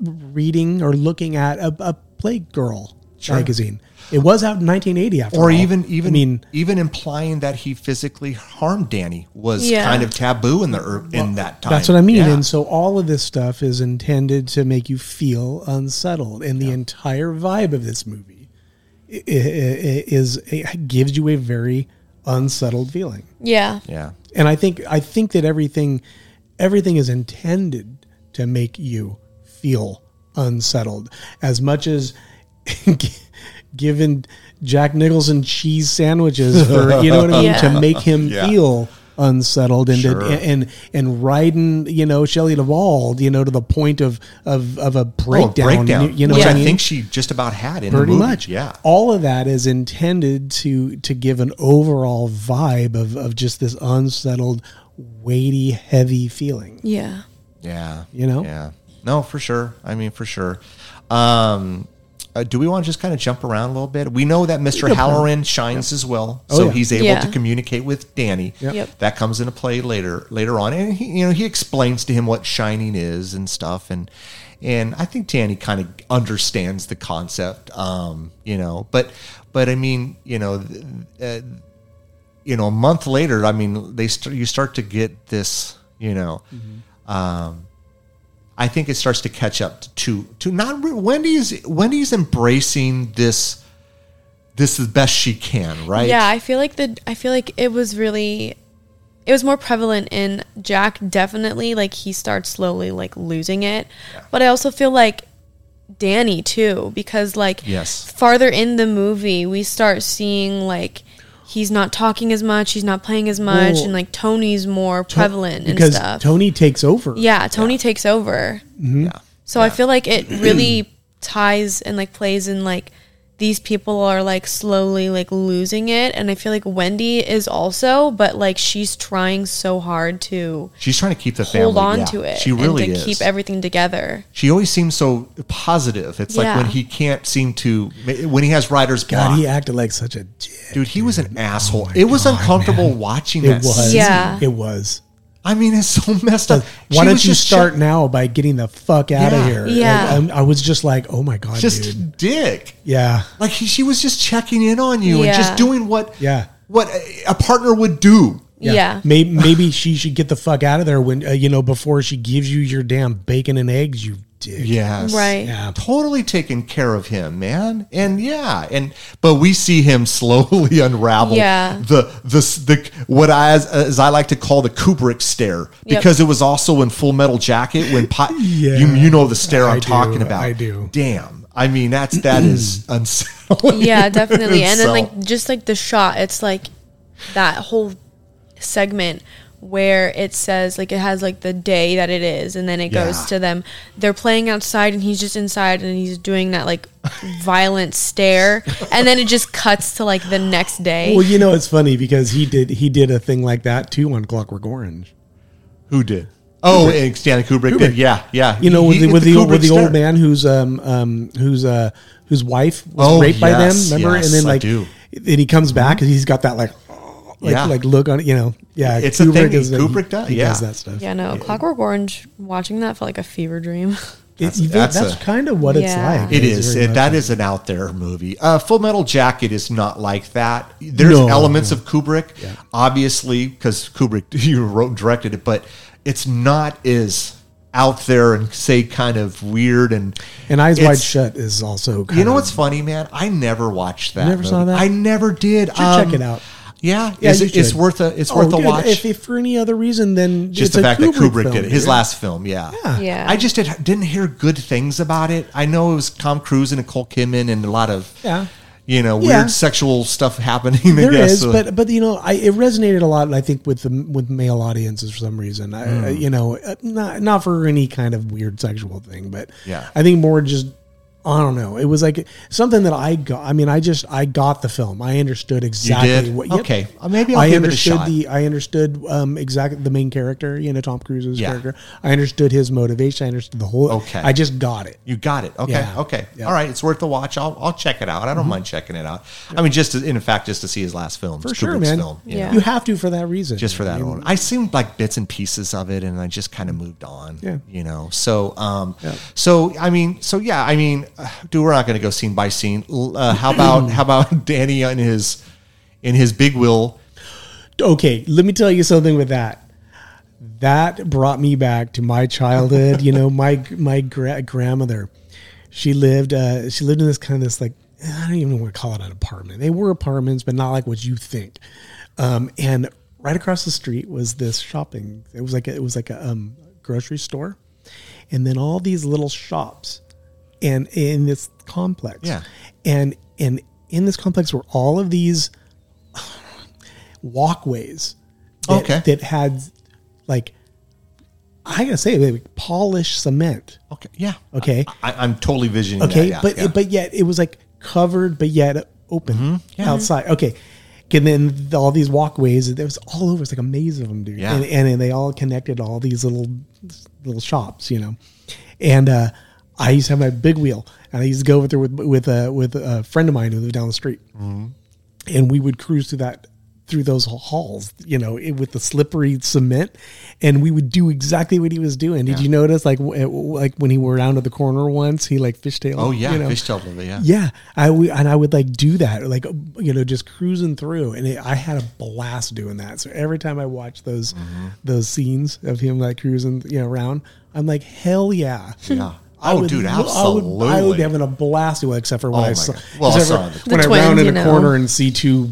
reading or looking at a, a Playgirl magazine. It was out in 1980 after or all. even even I mean even implying that he physically harmed Danny was Yeah. kind of taboo in the er- in that time. that's what I mean. Yeah. And so all of this stuff is intended to make you feel unsettled. And the entire vibe of this movie i- i- is it gives you a very unsettled feeling. Yeah. Yeah. And I think I think that everything everything is intended to make you feel unsettled as much as given Jack Nicholson cheese sandwiches for you know what I mean Yeah. to make him Yeah. feel unsettled and Sure. to, and and riding you know Shelley Duvall you know to the point of of, of a Oh, breakdown, breakdown. You, you know which what I I mean? think she just about had in the pretty movie. much Yeah. all of that is intended to to give an overall vibe of of just this unsettled weighty heavy feeling Yeah. Yeah. You know? Yeah. No, for sure. I mean, for sure. Um, uh, do we want to just kind of jump around a little bit? We know that Mr. Hallorann shines as well, Oh, so yeah. he's able Yeah. to communicate with Danny. Yep. Yep. That comes into play later later on, and he, you know he explains to him what shining is and stuff, and and I think Danny kind of understands the concept, um, you know. But but I mean, you know, uh, you know, a month later, I mean, they start you start to get this, you know. Um, I think it starts to catch up to to not Wendy's Wendy's embracing this this as best she can, right? Yeah, I feel like the I feel like it was really it was more prevalent in Jack definitely like he starts slowly like losing it. But I also feel like Danny too because like Yes. farther in the movie we start seeing like he's not talking as much, he's not playing as much Well, and like Tony's more prevalent and because stuff. Tony takes over yeah, Tony takes over. Yeah. So I feel like it really ties and like plays in like these people are like slowly like losing it and I feel like Wendy is also but like she's trying so hard to She's trying to keep the hold family. on yeah. to it She really and to is. keep everything together. she always seems so positive. It's like when he can't seem to when he has writer's block. God he acted like such a dick. dude, he was an asshole. Oh my it was God, uncomfortable man. watching it that. was scene. Yeah. it was I mean, it's so messed up. why She don't you start check- now by getting the fuck out Yeah. of here Yeah. And I, I was just like oh my god just dude dick. yeah Like he, she was just checking in on you and just doing what Yeah. what a, a partner would do. Yeah. Maybe maybe she should get the fuck out of there when uh, you know before she gives you your damn bacon and eggs. You dick. Yes. Right. Yeah. Totally taking care of him, man. And yeah, and but we see him slowly unravel Yeah. the the the what I as, as I like to call the Kubrick stare Yep. because it was also in Full Metal Jacket when pot, Yeah. you you know the stare I I'm do, talking about. I do. Damn. I mean that's that is unsettling. Yeah, definitely. And then like just like the shot, it's like that whole segment where it says like it has like the day that it is and then it goes to them they're playing outside and he's just inside and he's doing that like violent stare and then it just cuts to like the next day Well, you know it's funny because he did he did a thing like that too on Clockwork Orange. who did? Oh, and Stanley Kubrick, Kubrick. did. Yeah, yeah. You know, with He- the, with the, Kubrick with the old man who's um um who's uh whose wife was Oh, raped by them. Remember, yes, and then like do. then he comes back and he's got that like like, Yeah. like look on it. You know, yeah. It's a thing is- Kubrick does, He yeah. does that stuff. yeah no clockwork orange watching that felt like a fever dream It's, That's- that's that's a- kind of what it's Yeah. like. It's is. very It, that like- is an out there movie. Uh, Full Metal Jacket is not like that. There's No, elements no. of Kubrick, obviously, because Kubrick you wrote and directed it, but it's not as out there and say kind of weird and And Eyes Wide Shut is also. Kind You know of, what's funny, man? I never watched that. never saw that? I never did. should check it out. Yeah, Yeah, is it, it's worth a it's Oh, worth a dude, watch. If, if for any other reason, than just it's the a fact that Kubrick film, did it, his dude. last film. Yeah, Yeah. Yeah. I just did, didn't hear good things about it. I know it was Tom Cruise and Nicole Kidman and a lot of Yeah. you know weird Yeah. sexual stuff happening. I There guess. is, So- but but you know, I it resonated a lot. I think with the with male audiences for some reason. I, Hmm. I- you know, uh, not not for any kind of weird sexual thing, but Yeah. I think more just I don't know. It was like something that I got. I mean, I just I got the film. I understood exactly did? what. yep. Okay. Maybe I'll I give it a understood shot. the. I understood um, exactly the main character. You know, Tom Cruise's Yeah. character. I understood his motivation. I understood the whole. Okay. I just got it. You got it. Okay. Yeah. Okay. Yeah. All right. It's worth a watch. I'll, I'll check it out. I don't mind checking it out. I mean, just to, in fact, just to see his last film, For Kubrick's sure, man. film. you Yeah. know, You have to for that reason. just for that I mean, one. I seen like bits and pieces of it, and I just kind of moved on. Yeah. You know. So, um, Yeah. so I mean, so yeah, I mean, dude, we're not going to go scene by scene. Uh, how about how about Danny in his in his big wheel? okay, let me tell you something with that. That brought me back to my childhood. you know, my my gra- grandmother, she lived uh, she lived in this kind of this like I don't even want to call it an apartment. They were apartments, but not like what you think. Um, and right across the street was this shopping. It was like a, it was like a um, grocery store, and then all these little shops, and in this complex. Yeah. And and in this complex were all of these walkways. That, Okay. That had like I gotta say, like, polished cement. Okay. Yeah. Okay. I, I'm totally visioning. Okay, that, yeah, but yeah. but yet it was like covered, but yet open outside. Okay, and then the- all these walkways. There was all over. It's like a maze of them, dude. Yeah. And, and they all connected all these little little shops, you know. And uh, I used to have my big wheel, and I used to go over there with with a with a friend of mine who lived down the street, Mm-hmm. and we would cruise through that through those halls, you know, it, with the slippery cement, and we would do exactly what he was doing. Did you notice, like, w- like when he were down to the corner once, he like fishtail. oh yeah, you know? fishtail movie. Yeah. Yeah, I and I would like do that, like you know, just cruising through, and it, I had a blast doing that. So every time I watch those Mm-hmm. those scenes of him like cruising, you know, around, I'm like, hell yeah, Yeah. I Oh, would, dude, I would, I would be having a blast, well, except for when Oh I saw, Well, I except saw for when The I round in a know. corner and see two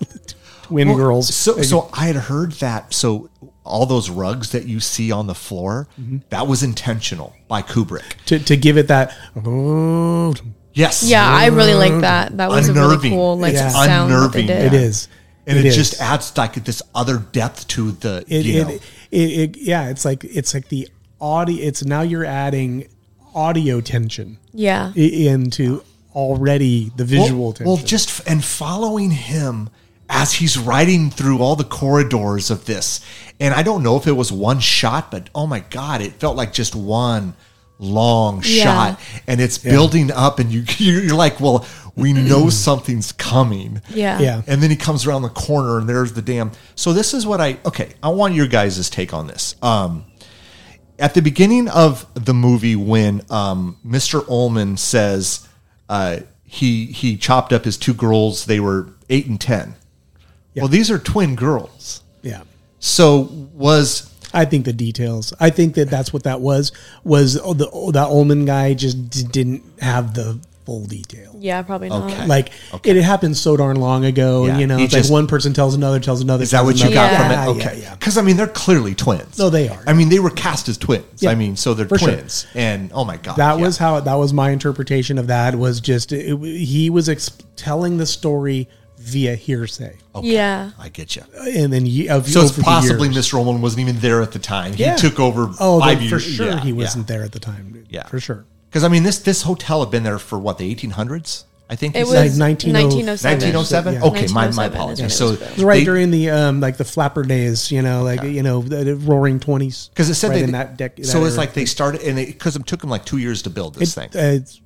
twin Well, girls. So, so I had heard that. So all those rugs that you see on the floor, Mm-hmm. that was intentional by Kubrick. to to give it that. Oh, Yes. Yeah, I really like that. That was a really cool like Yeah. sound that they Unnerving, did. it is, And it, is. just adds like this other depth to the. it, you it, it, it, yeah, it's like it's like the audio. It's now you're adding audio tension Yeah. into already the visual well, tension. well, just f- and following him as he's riding through all the corridors of this, and I don't know if it was one shot, but oh my god, it felt like just one long Yeah. shot, and it's building up, and you you're like, well, we know something's coming, Yeah. Yeah. and then he comes around the corner, and there's the damn. So this is what I okay. I want your guys' take on this. Um, at the beginning of the movie when um, Mr. Ullman says uh, he he chopped up his two girls, they were eight and ten. Well, these are twin girls. yeah. So was I think the details. I think that that's what that was. Was the that Ullman guy just d- didn't have the full detail. Yeah, probably not. Okay. Like it happened so darn long ago, Yeah, and you know, he it's just- like one person tells another, tells another. is that tells what you another. got Yeah. from it? Okay, yeah. because I mean they're clearly twins. No, they are. I mean they were cast as twins. Yeah. I mean so they're For sure. twins, and oh my god, That yeah. was how that was my interpretation of that. Was just it, he was ex- telling the story via hearsay, Yeah. I get you. Uh, and then ye- of, So it's possibly years. Mr. Ullman wasn't even there at the time. He Yeah. took over Oh, five years for sure yeah, he wasn't there at the time. Yeah. for sure. Because I mean, this this hotel had been there for what the 1800s. I think It he was? Like 1907. 1907. Yeah. Okay, my, my apologies. when So it was built. It was right they- during the um like the flapper days, you know, like you know the, the roaring twenties. because it said right they, in that deck. so it's like they started and because it took them like two years to build this It- thing. uh, it's-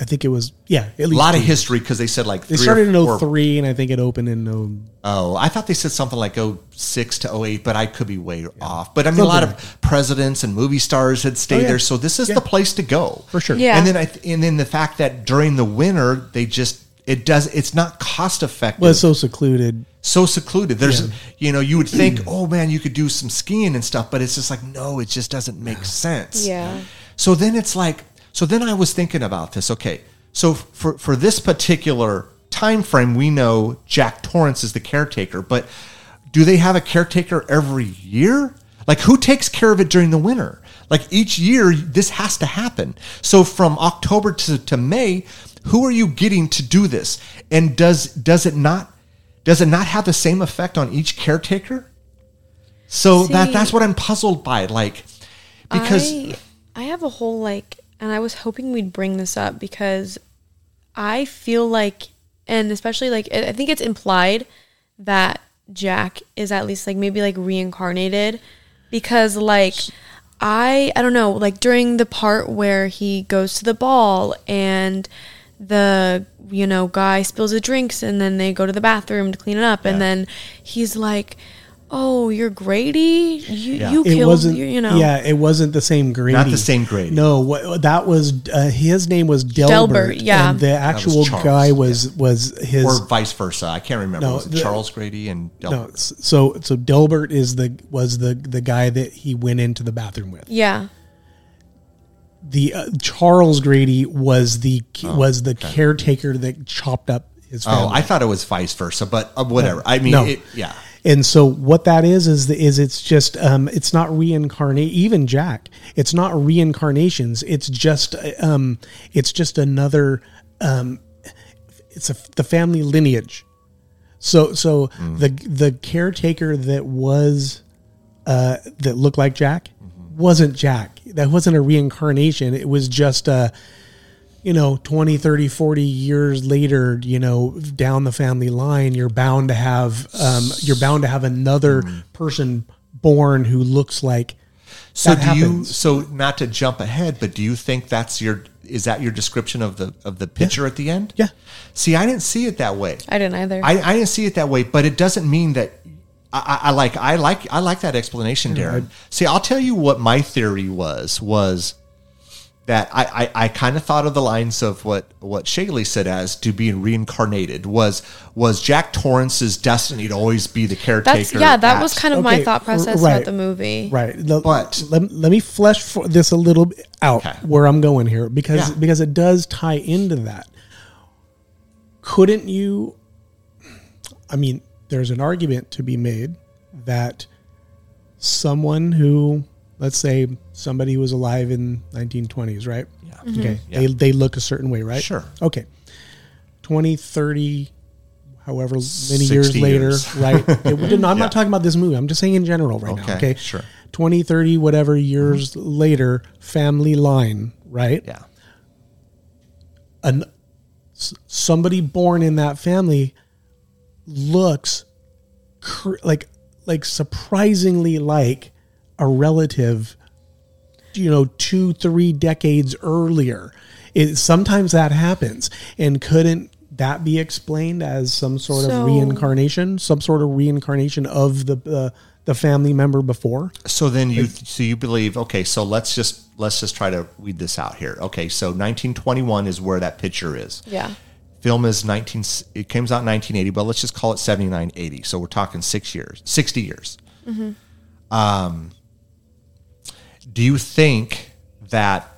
I think it was yeah, at A least lot of history because they said like They three started or in four- 03 and I think it opened in oh, Oh, I thought they said something like 06 to 08, but I could be way off. But I mean, a lot Something of presidents and movie stars had stayed Oh, yeah. there, so this is Yeah. the place to go For sure. Yeah. And then I th- and then the fact that during the winter they just it does it's not cost effective. Well, it's so secluded. so secluded. There's, Yeah. you know, you would think, oh man, you could do some skiing and stuff, but it's just like, no, it just doesn't make sense. Yeah. So then it's like, so then I was thinking about this. Okay, so for for this particular time frame, we know Jack Torrance is the caretaker, but do they have a caretaker every year? Like, who takes care of it during the winter? Like each year, this has to happen. So from October to, to May, who are you getting to do this? And does does it not does it not have the same effect on each caretaker? So that that's what I'm puzzled by. Like because I, I have a whole like, and I was hoping we'd bring this up because I feel like, and especially like, I think it's implied that Jack is at least like maybe like reincarnated because like I I don't know like during the part where he goes to the ball and the you know guy spills the drinks and then they go to the bathroom to clean it up and then he's like oh you're Grady you Yeah. you It killed wasn't, you, you know yeah, it wasn't the same Grady. Not the same Grady. No, what that was uh, his name was Delbert. Delbert, yeah. and the actual Charles, guy was was his. or vice versa. I can't remember. No, was it the- Charles Grady and Del- no, so so Delbert is the was the the guy that he went into the bathroom with. yeah the uh, Charles Grady was the was the caretaker that chopped up his family. Oh, I thought it was vice versa, but uh, whatever. I mean, No. it, yeah. And so what that is is the, is it's just um, it's not reincarnate. Even Jack, it's not reincarnations. It's just um, it's just another. Um, it's a the family lineage. So so the the caretaker that was uh, that looked like Jack wasn't Jack. That wasn't a reincarnation. It was just a you know 20 30 40 years later you know down the family line you're bound to have um, you're bound to have another person born who looks like So That do you? So not to jump ahead, but do you think that's your? Is that your description of the of the picture at the end? Yeah. See, I didn't see it that way. I didn't either. I, I didn't see it that way, but it doesn't mean that. I, I, I like I like I like that explanation, Darren. See, I'll tell you what my theory was was that I, I, I kind of thought of the lines of what what Shaylee said as to being reincarnated was was Jack Torrance's destiny to always be the caretaker. That's yeah. That at- was kind of my thought process right. about the movie. right the- But- let, let me flesh for this a little bit out Okay. where i'm going here because Yeah. because it does tie into that couldn't you i mean there's an argument to be made that someone who let's say somebody was alive in 1920s right Yeah. Mm-hmm. okay Yeah. they, they look a certain way right Sure. okay 20 30 however many 60 years later years. right It- no, i'm Yeah. not talking about this movie i'm just saying in general right now Okay, okay sure. 20 30 whatever years mm-hmm. later family line right Yeah. an somebody born in that family looks cr- like like surprisingly like a relative you know 2 3 decades earlier it sometimes that happens and couldn't that be explained as some sort So- of reincarnation some sort of reincarnation of the uh, the family member before So then you so you believe okay, so let's just let's just try to weed this out here. Okay, so 1921 is where that picture is. Yeah. Film is 19 it comes out in 1980, but let's just call it 79 80. So we're talking 6 years, 60 years. Um do you think that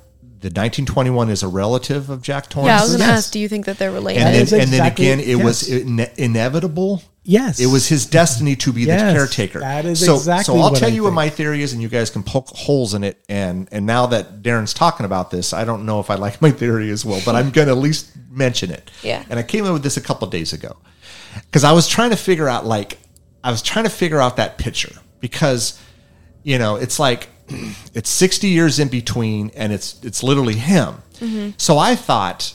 the 1921 is a relative of Jack Torrance? Yeah, I was gonna Yes. ask. Do you think that they're related? and then, is and then again, it was yes. ine- inevitable. Yes. it was his destiny to be Yes, the caretaker. that is so, exactly So I'll what tell I you what my theory is, and you guys can poke holes in it. And and now that Darren's talking about this, I don't know if I like my theory as well, but I'm going to at least mention it. Yeah. And I came up with this a couple days ago because I was trying to figure out like I was trying to figure out that picture because you know it's like it's 60 years in between and it's it's literally him. Mm-hmm. So I thought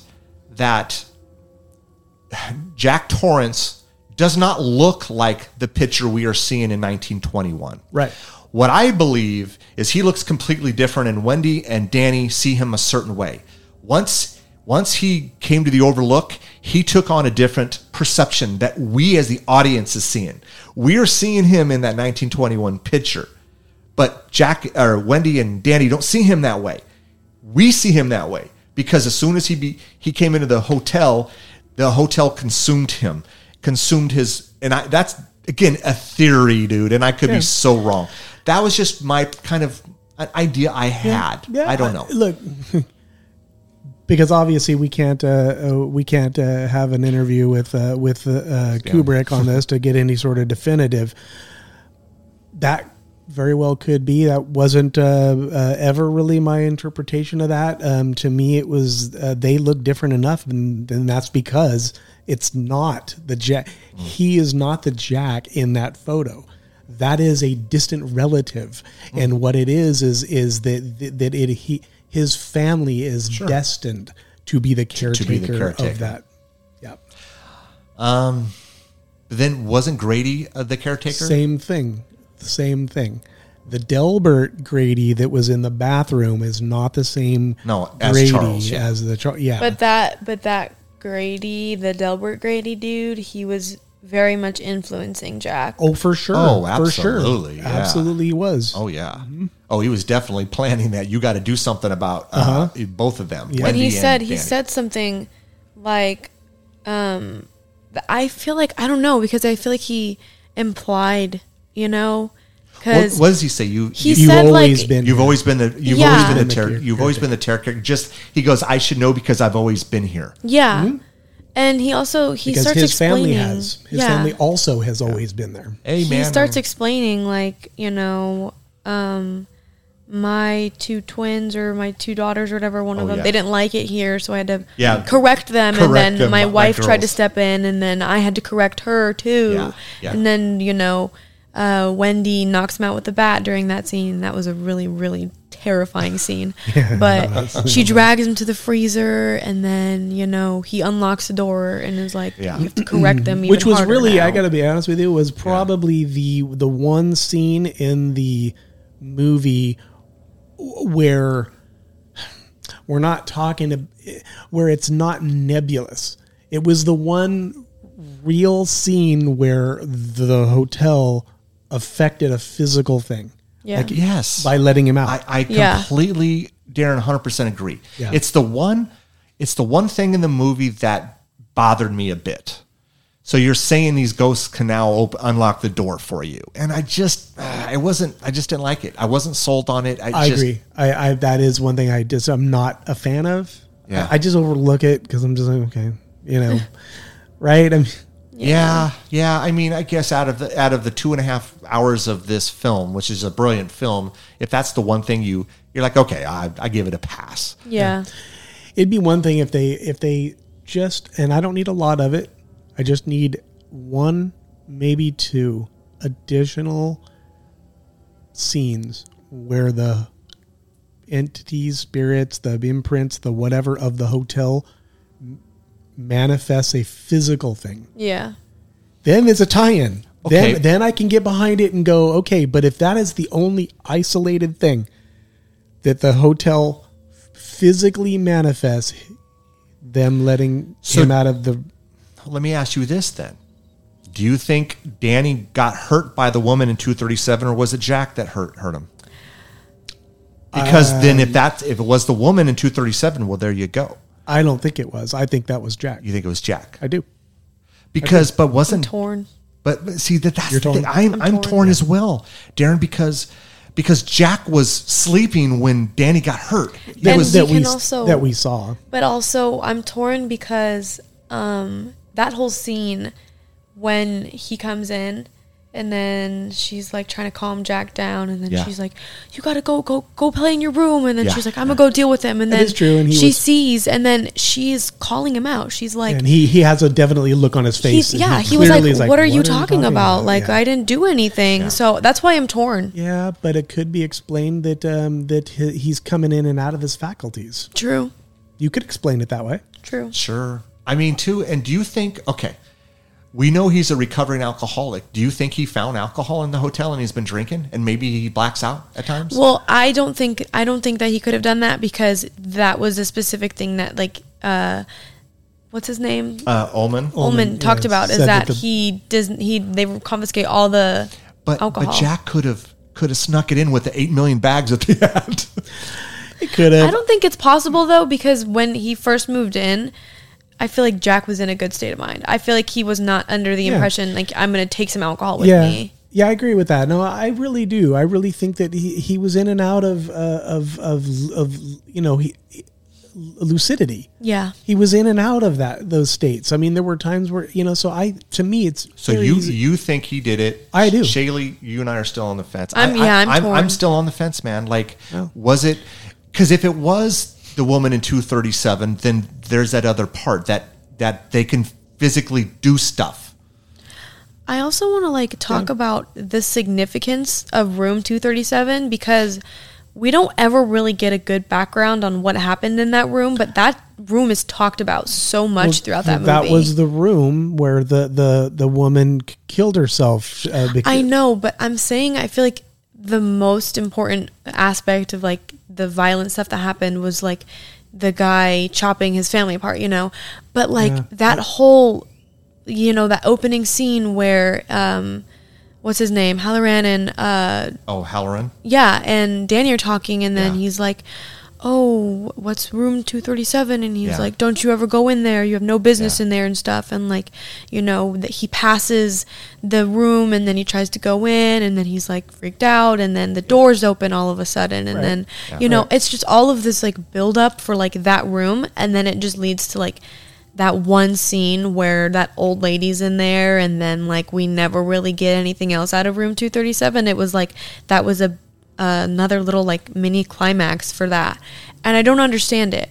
that Jack Torrance does not look like the picture we are seeing in 1921. Right. What I believe is he looks completely different, and Wendy and Danny see him a certain way. Once once he came to the Overlook, he took on a different perception that we as the audience is seeing. We are seeing him in that 1921 picture, but Jack or Wendy and Danny don't see him that way. We see him that way because as soon as he be, he came into the hotel, the hotel consumed him, consumed his, and I that's again a theory, dude, and I could Yeah. be so wrong. That was just my kind of an idea I had. I don't know. Look, because obviously we can't uh, uh, we can't uh, have an interview with uh, with uh, uh, Kubrick on this to get any sort of definitive. That very well could be. That wasn't uh, uh, ever really my interpretation of that. Um, to me, it was uh, they look different enough, and, and that's because it's not the Jack. He is not the Jack in that photo. That is a distant relative, and what it is is is that that it he his family is destined to be the caretaker, be the caretaker. of that. Yeah, Um. Then wasn't Grady uh, the caretaker? same thing, same thing. The Delbert Grady that was in the bathroom is not the same No, as Grady Charles, yeah. as the Char- yeah. But that, but that Grady, the Delbert Grady dude, he was very much influencing Jack. oh, for sure. Oh, for sure. absolutely, yeah. Absolutely, he was. Oh yeah. Oh, he was definitely planning that. You got to do something about uh, both of them. Yeah. and he Wendy said he said something like, um, I feel like I don't know because I feel like he implied, you know, What, because what does he say? You, he you You've said always like been- You've always been the you've Yeah. always been Been the the terror. You've always been the terror character. Just he goes, I should know because I've always been here. yeah, and he also he because starts his family explaining has his yeah. family also has always been there. Hey he starts explaining like you know um my two twins or my two daughters or whatever one Oh, of them yeah. they didn't like it here so i had to Yeah. correct them Correct and then them, my my wife tried to step in and then i had to correct her too Yeah, yeah. and then you know uh, wendy knocks him out with the bat during that scene that was a really really terrifying scene but she drags him to the freezer and then you know he unlocks the door and is like Yeah. you have to correct them even which was really now. I got to be honest with you was probably the the one scene in the movie where we're not talking to, where it's not nebulous. It was the one real scene where the hotel affected a physical thing yeah yes, by letting him out. I, I Yeah. completely, Darren, hundred percent agree. Yeah. It's the one, it's the one thing in the movie that bothered me a bit. So you're saying these ghosts can now op- unlock the door for you, and I just, uh, I wasn't, I just didn't like it. I wasn't sold on it. I, I just, agree. I, I that is one thing I just I'm not a fan of. Yeah. I, I just overlook it because I'm just like okay, you know, right? I'm Yeah, yeah. I mean, I guess out of the out of the two and a half hours of this film, which is a brilliant film, if that's the one thing you you're like, okay, I, I give it a pass. yeah it'd be one thing if they if they just and I don't need a lot of it. I just need one, maybe two additional scenes where the entities, spirits, the imprints, the whatever of the hotel m- manifests a physical thing. yeah Then there's a tie-in. Okay. Then then I can get behind it and go, okay, but if that is the only isolated thing that the hotel physically manifests them letting So- him out of the Let me ask you this then: Do you think Danny got hurt by the woman in 237, or was it Jack that hurt hurt him? Because then, if uh, that's if it was the woman in 237, well, there you go. I don't think it was. I think that was Jack. You think it was Jack? I do. Because, but wasn't torn But, but see that that's You're the thing. torn? I'm, I'm I'm, torn, torn. as well, Darren, because because Jack was sleeping when Danny got hurt. That And was that we can s- also- that we saw. But also, I'm torn because um, that whole scene when he comes in and then she's like trying to calm Jack down, and then Yeah. she's like, "You gotta go, go, go play in your room," and then Yeah. she's like, "I'm gonna go deal with him," and That then is true, and he she was- sees, and then she's calling him out. She's like, And he he has a definitely look on his face. Yeah, he, was like, clearly is "What are you talking, about? Like, Yeah. I didn't do anything." So that's why I'm torn. Yeah, but it could be explained that um, that he's coming in and out of his faculties. True, You could explain it that way. true. sure. I mean, too. And do you think? Okay, we know he's a recovering alcoholic. Do you think he found alcohol in the hotel and he's been drinking, and maybe he blacks out at times? Well, I don't think I don't think that he could have done that because that was a specific thing that like uh what's his name? uh, Ullman. Ullman yeah, talked about is that, that the- he doesn't he they confiscate all the but alcohol. but Jack could have could have snuck it in with the eight million bags that they had. It could have. I don't think it's possible though because when he first moved in, I feel like Jack was in a good state of mind. I feel like he was not under the Yeah. impression like I'm going to take some alcohol with yeah. me. Yeah, I agree with that. No, I really do. I really think that he, he was in and out of uh, of of of you know he, lucidity. Yeah. He was in and out of that those states. I mean, there were times where you know. So I, to me, it's So you easy. you think he did it? I do. Shaylee, you and I are still on the fence. I'm- I, yeah, I'm I'm, torn. still on the fence, man. Like, Oh. was it? Because if it was the woman in 237, then there's that other part that that they can physically do stuff. I also want to like talk about the significance of room 237 because we don't ever really get a good background on what happened in that room, but that room is talked about so much throughout that movie. That was the room where the the the woman killed herself. Uh, because, I know, but I'm saying I feel like the most important aspect of like the violent stuff that happened was like the guy chopping his family apart, you know. But like Yeah. that whole you know, that opening scene where um what's his name? Hallorann and uh Oh, Hallorann. yeah, and Danny are talking and then Yeah. he's like oh, what's room 237? And he's Yeah. like, don't you ever go in there. You have no business Yeah. in there and stuff. And like, you know, that he passes the room and then he tries to go in and then he's like freaked out and then the doors open all of a sudden. And Right. then, Yeah. you know, Right. it's just all of this like build up for like that room. And then it just leads to like, that one scene where that old lady's in there and then like we never really get anything else out of room 237 it was like that was a another little like mini climax for that and i don't understand it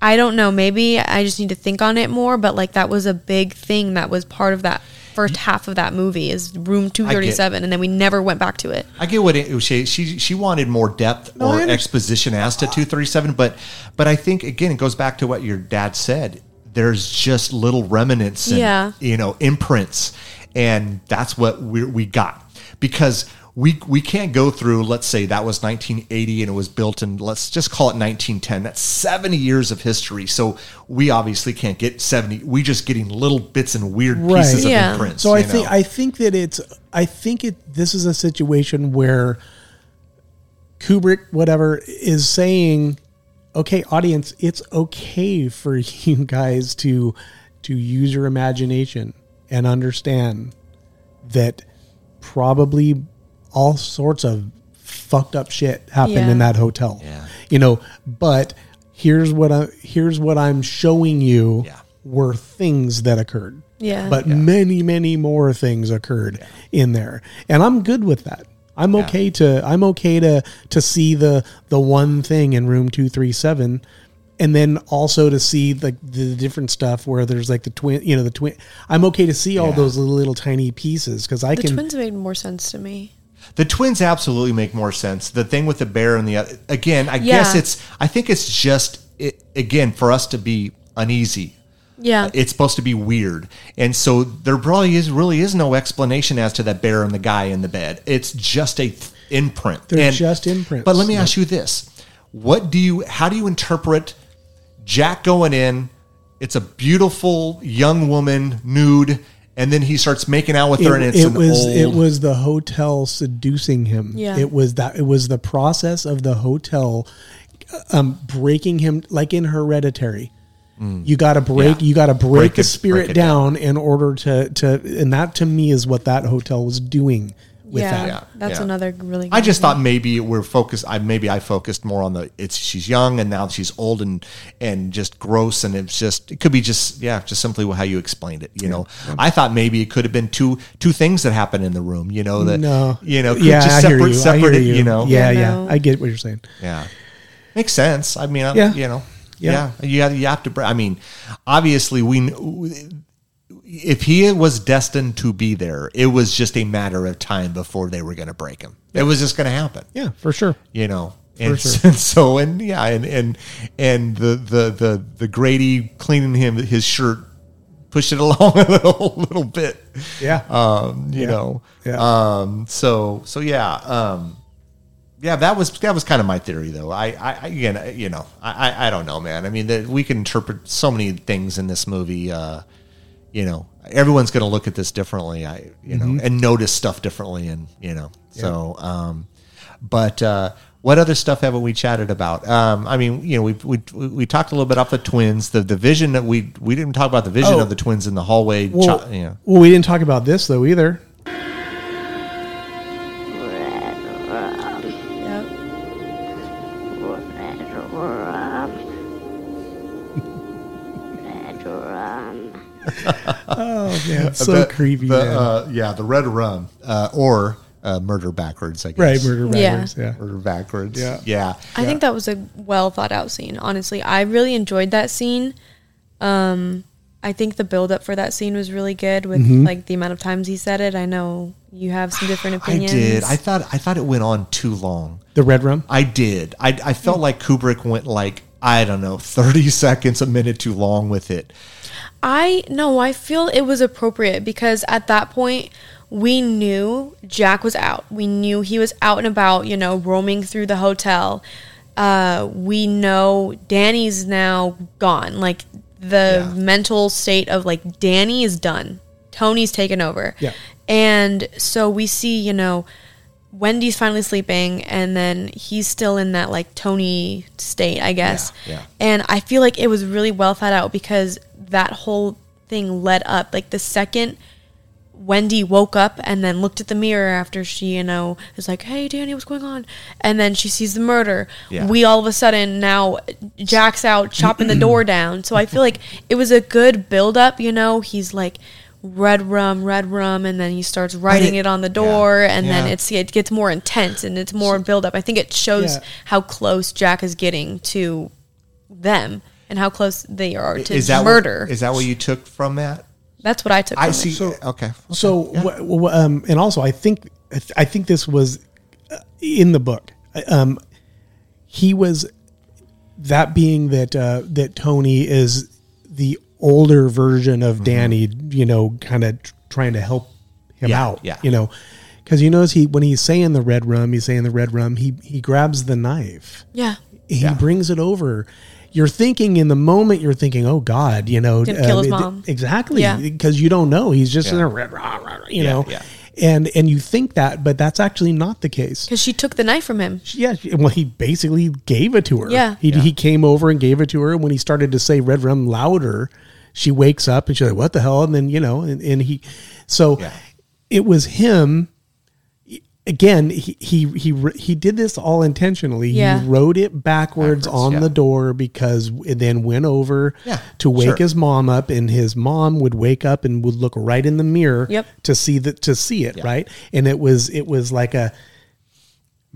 i don't know maybe i just need to think on it more but like that was a big thing that was part of that first half of that movie is room 237 and then we never went back to it I get what it, she she she wanted more depth No, or exposition as to 237, but but I think again it goes back to what your dad said. There's just little remnants and Yeah. you know imprints, and that's what we we got because. We, we can't go through let's say that was 1980 and it was built in let's just call it 1910 that's 70 years of history so we obviously can't get 70 we just getting little bits and weird Right. pieces of Yeah. imprints So I you think? I think that it's I think it this is a situation where Kubrick whatever is saying okay audience it's okay for you guys to to use your imagination and understand that probably all sorts of fucked up shit happened Yeah. in that hotel. Yeah. You know, but here's what I here's what I'm showing you Yeah. were things that occurred. Yeah. But many, many more things occurred in there. And I'm good with that. I'm okay to I'm okay to to see the the one thing in room 237 and then also to see like the different stuff where there's like the twin, you know, the twin. I'm okay to see all Yeah. those little tiny pieces because I the can. twins made more sense to me The twins absolutely make more sense. The thing with the bear and the other, again, I guess it's. I think it's just it, again for us to be uneasy. yeah It's supposed to be weird, and so there probably is really is no explanation as to that bear and the guy in the bed. It's just a th- imprint. They're And- just imprints. But let me ask you this: What do you? How do you interpret Jack going in? It's a beautiful young woman, nude, and then he starts making out with her, and it, it's it an was old. it was the hotel seducing him. Yeah. It was that it was the process of the hotel um, breaking him like in hereditary. You got to break. Mm. Yeah. You got to break, Break the spirit break it down, in order to to, and that to me is what that hotel was doing with yeah, that. Yeah, that's yeah. another really I just one. thought maybe we're focused. I maybe I focused more on the it's she's young and now she's old and and just gross and it's just it could be just yeah just simply how you explained it. You know, I thought maybe it could have been two two things that happened in the room. You know that No, you know yeah, just I separate hear you. I hear you. You know, yeah, Yeah, yeah, no. I get what you're saying. yeah, makes sense. I mean, I- Yeah. you know, Yeah. yeah, you have, you have to. I mean, obviously we. If he was destined to be there, it was just a matter of time before they were going to break him. It was just going to happen Yeah, for sure. you know and, sure. and so and yeah and and and the the the the Grady cleaning him his shirt pushed it along a little little bit Yeah. um you Yeah. know Yeah. um so so yeah um yeah that was that was kind of my theory though i i again you know i i, I don't know man i mean that we can interpret so many things in this movie uh you know everyone's going to look at this differently i you Mm-hmm. know and notice stuff differently and you know so um but uh what other stuff haven't we chatted about? Um, I mean, you know, we, we we talked a little bit off the twins, the the vision that we we didn't talk about the vision Oh. of the twins in the hallway. Well, cho- you know. well, we didn't talk about this though either. Oh man, so The- creepy. the, man. uh, yeah, the red rum uh, or uh, murder backwards. I guess. right, murder backwards. Yeah. Murder backwards. Yeah. yeah. I think that was a well thought out scene. Honestly, I really enjoyed that scene. Um, I think the build up for that scene was really good with Mm-hmm. like the amount of times he said it. I know you have some different opinions. I did. I thought I thought it went on too long. The red rum. I did. I I felt like Kubrick went like I don't know, thirty seconds, a minute too long with it. I no, I feel it was appropriate because at that point we knew Jack was out. We knew he was out and about, you know, roaming through the hotel. Uh, we know Danny's now gone. Like the Yeah. mental state of like Danny is done. Tony's taken over. Yeah. And so we see, you know, Wendy's finally sleeping, and then he's still in that like Tony state, I guess. Yeah, yeah. And I feel like it was really well thought out because that whole thing led up. Like the second Wendy woke up and then looked at the mirror after she, you know, is like, "Hey, Danny, what's going on?" And then she sees the murder. Yeah. We all of a sudden now Jack's out chopping the door down. So I feel like it was a good build up. You know, he's like red rum, red rum, and then he starts writing it- it, on the door, and then it's it gets more intense and it's more build up. I think it shows Yeah. how close Jack is getting to them and how close they are to is that murder. What, is that what you took from that? That's what I took. I from see. It. okay. So, wh- wh- um, and also, I think I think this was uh, in the book. Um, he was that being that uh, that Tony is the older version of mm-hmm. Danny. You know, kind of tr- trying to help him Yeah, out. yeah. You know, because you notice he when he's saying the red rum, he's saying the red rum. He he grabs the knife Yeah. he Yeah. brings it over. You're thinking in the moment, you're thinking, "Oh God," you know, Gonna kill uh, his it- mom. exactly, Yeah. because you don't know. He's just in a red, rah, rah, rah, you Yeah, know, yeah. And and you think that, but that's actually not the case. Because she took the knife from him. Yeah, she- well, he basically gave it to her. Yeah. he Yeah. he came over and gave it to her. And when he started to say red rum louder, she wakes up and she's like, "What the hell?" And then you know, and, and he, so Yeah. it was him. Again, he he he he did this all intentionally. Yeah. He wrote it backwards, Backwards, on yeah. the door because it then went over Yeah, to wake sure. his mom up, and his mom would wake up and would look right in the mirror Yep. to see that to see it Yeah. right, and it was it was like a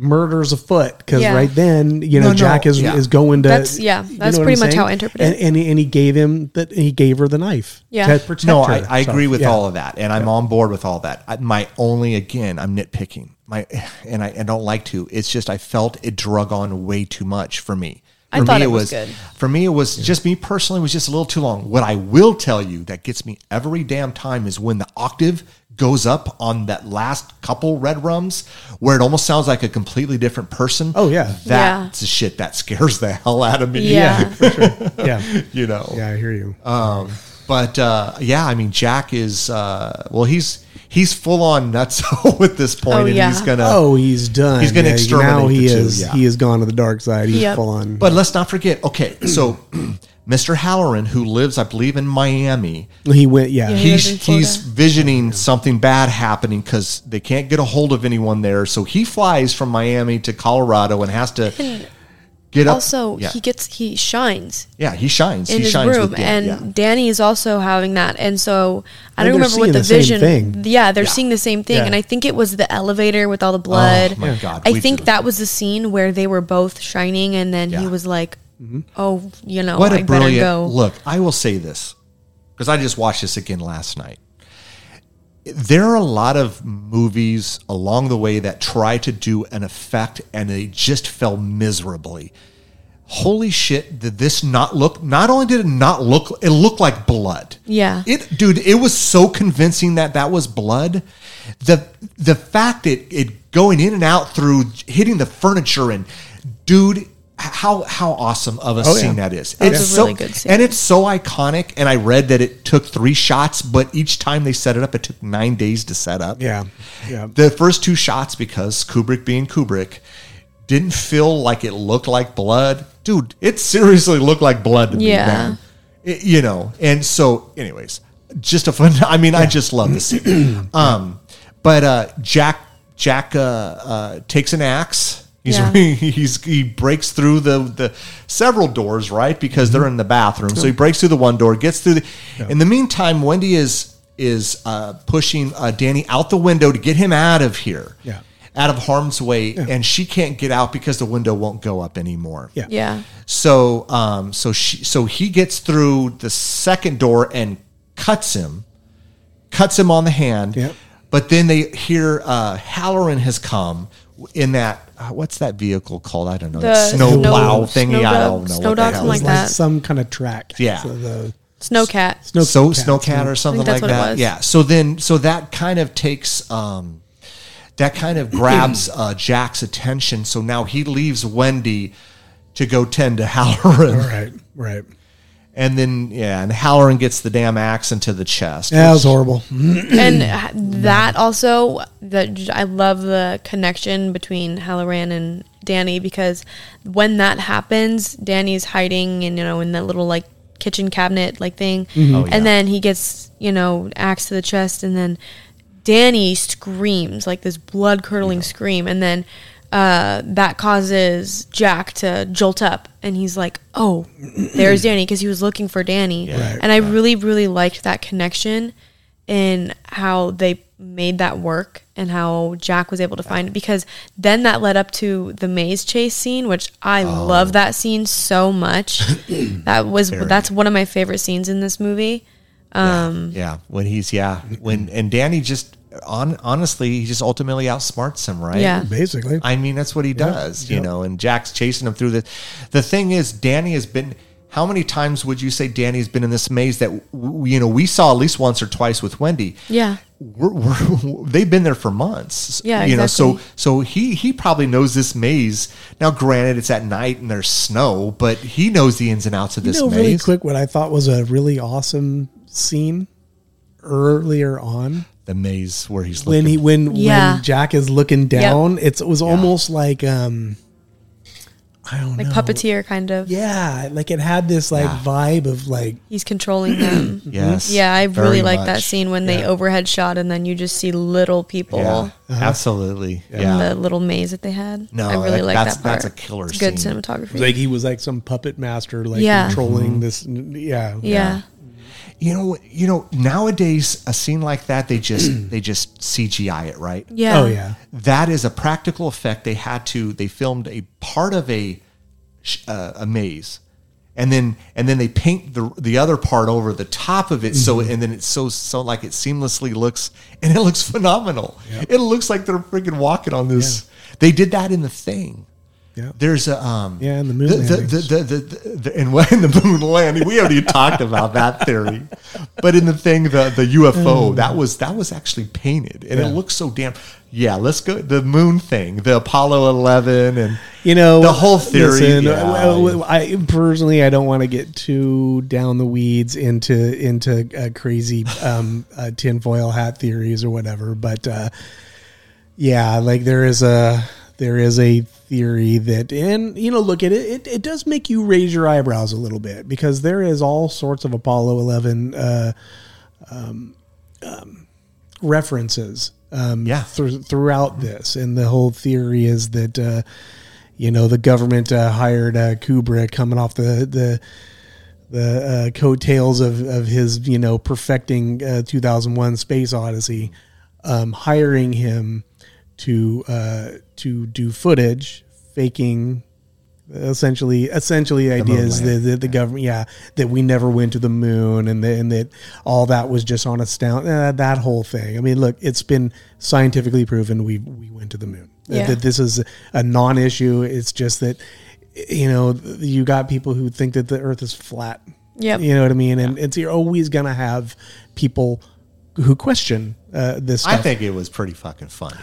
murders afoot because Yeah. right then you know No, no, Jack is yeah. is going to That's- yeah, you that's know pretty I'm much how I saying? interpret it. and, and he- and he gave him that he gave her the knife Yeah. to protect No, her. I, I So, agree with yeah. all of that, and I'm on board with all that. I, my only, again, I'm nitpicking. My, and I, I don't like to. It's just I felt it drug on way too much for me. I For thought me, it was good. For me, it was just me personally. It was just a little too long. What I will tell you that gets me every damn time is when the octave goes up on that last couple red rums, where it almost sounds like a completely different person. Oh, yeah. that's the shit that scares the hell out of me. Yeah. yeah you know. yeah I hear you Um, but uh, yeah, I mean, Jack is uh, well, he's he's full on nuts at this point, Oh, and yeah. he's gonna. oh he's done he's gonna Yeah, exterminate now he the two, is yeah. he has gone to the dark side he's Yep. full on But let's not forget. Okay, so Mr. Hallorann, who lives, I believe, in Miami, he went yeah, Yeah, he he's lives in he's Florida. visioning something bad happening because they can't get a hold of anyone there. So he flies from Miami to Colorado and has to get up. Also, yeah, he gets he shines yeah, he shines. in he his shines room, with Dan, and yeah. Danny is also having that. And so I And don't they're remember what the, the same vision. thing. Yeah, they're Yeah. seeing the same thing, Yeah. and I think it was the elevator with all the blood. Oh, my God, I we think do. that was the scene where they were both shining, and then he Yeah. was like, Mm-hmm. "Oh, you know, what I a better brilliant go." look. I will say this because i just watched this again last night. There are a lot of movies along the way that try to do an effect and they just fell miserably. Holy shit did this not look not only did it not look it looked like blood. Yeah. it dude it was so convincing that that was blood. The the fact that it going in and out through hitting the furniture and dude how how awesome of a Oh, yeah. scene that is That it's a so really good scene. and it's so iconic and i read that it took three shots but each time they set it up it took nine days to set up yeah yeah the first two shots because Kubrick being Kubrick didn't feel like it looked like blood. Dude, it seriously looked like blood to me, Yeah. It- you know, and so anyways, just a fun I mean, I just love the scene. um but uh Jack Jack uh, uh takes an axe. He's, Yeah. he's he breaks through the the several doors, right? Because they're in the bathroom. So he breaks through the one door, gets through the In the meantime, Wendy is is uh, pushing uh, Danny out the window to get him out of here. Yeah. Out of harm's way, and she can't get out because the window won't go up anymore. Yeah. yeah, So, um, so she, so he gets through the second door and cuts him, cuts him on the hand. Yep. But then they hear uh, Hallorann has come in that uh, what's that vehicle called? I don't know. The that snow, snow- plow thingy. snow I don't know. snow what the dog, hell something like is. like that. some kind of track Yeah. so the Snowcat. snow so cat, snowcat or something like that. Yeah. So then, so that kind of takes, um, that kind of grabs uh, Jack's attention. So now he leaves Wendy to go tend to Hallorann, right right and then yeah, and Hallorann gets the damn axe into the chest. Yeah, it was horrible. and that also that I love the connection between Hallorann and Danny because when that happens, Danny's hiding and you know in that little like kitchen cabinet like thing, mm-hmm. Oh, yeah. and then he gets you know axe to the chest, and then Danny screams like this blood curdling scream, and then. Uh, that causes Jack to jolt up, and he's like, "Oh, there's Danny," because he was looking for Danny. Right. And I really, really liked that connection in how they made that work and how Jack was able to find it because then that led up to the maze chase scene, which I Oh. love that scene so much. that was that's one of my favorite scenes in this movie. Um, yeah, when he's yeah, when and Danny just on honestly, he just ultimately outsmarts him, right? Yeah. Basically, I mean, that's what he does, you know. And Jack's chasing him through the. The thing is, Danny has been. How many times would you say Danny's been in this maze that w- you know we saw at least once or twice with Wendy? Yeah. We're, we're, they've been there for months. Yeah, you know. So so he he probably knows this maze. Now, granted, it's at night and there's snow, but he knows the ins and outs of you this know, maze. really quick, what I thought was a really awesome scene earlier on The maze where he's when looking. he when Yeah. when Jack is looking down. It's, it was almost like um, I don't Like know, puppeteer kind of. Yeah, like it had this like Yeah. vibe of like He's controlling them. yes. Yeah, I very really like that much. scene when they overhead shot and then you just see little people Yeah, absolutely. in Yeah. the little maze that they had. No, I really that- like that's- that part. that's a killer It's good scene. cinematography. like he was like some puppet master, like Yeah. controlling Mm-hmm. this. Yeah, yeah. You know you know nowadays a scene like that they just they just cgi it right? Yeah. Oh yeah, that is a practical effect they had to they filmed a part of a uh, a maze. And then and then they paint the the other part over the top of it so and then it's so so like it seamlessly looks and it looks phenomenal. It looks like they're freaking walking on this. They did that in the thing yeah. there's a um Yeah, and the moon the, the, landings. the, the, the, the, and when the moon landing we haven't talked about that theory but in the thing the the UFO that was that was actually painted and Mm. Yeah. it looks so damn yeah let's go the moon thing the Apollo 11 and You know the whole theory listen, yeah. uh, I personally I don't want to get too down the weeds into into uh, crazy um, uh, tinfoil hat theories or whatever, but uh, yeah, like there is a there is a theory that and you know look at it, it it does make you raise your eyebrows a little bit because there is all sorts of Apollo 11 uh, um, um, references um, Yeah. thr- throughout this and the whole theory is that uh, you know the government uh, hired uh, Kubrick coming off the the the uh, coattails of, of his you know perfecting uh, 2001 Space Odyssey, um, hiring him to uh, to do footage faking essentially essentially ideas landing. that, that the government yeah that we never went to the moon and, the, and that all that was just on a sound uh, that whole thing i mean look it's been scientifically proven we we went to the moon That- Yeah. that this is a non-issue it's just that you know you got people who think that the earth is flat Yep. you know what i mean and it's you're always gonna have people who question uh, this stuff. I think it was pretty fucking funny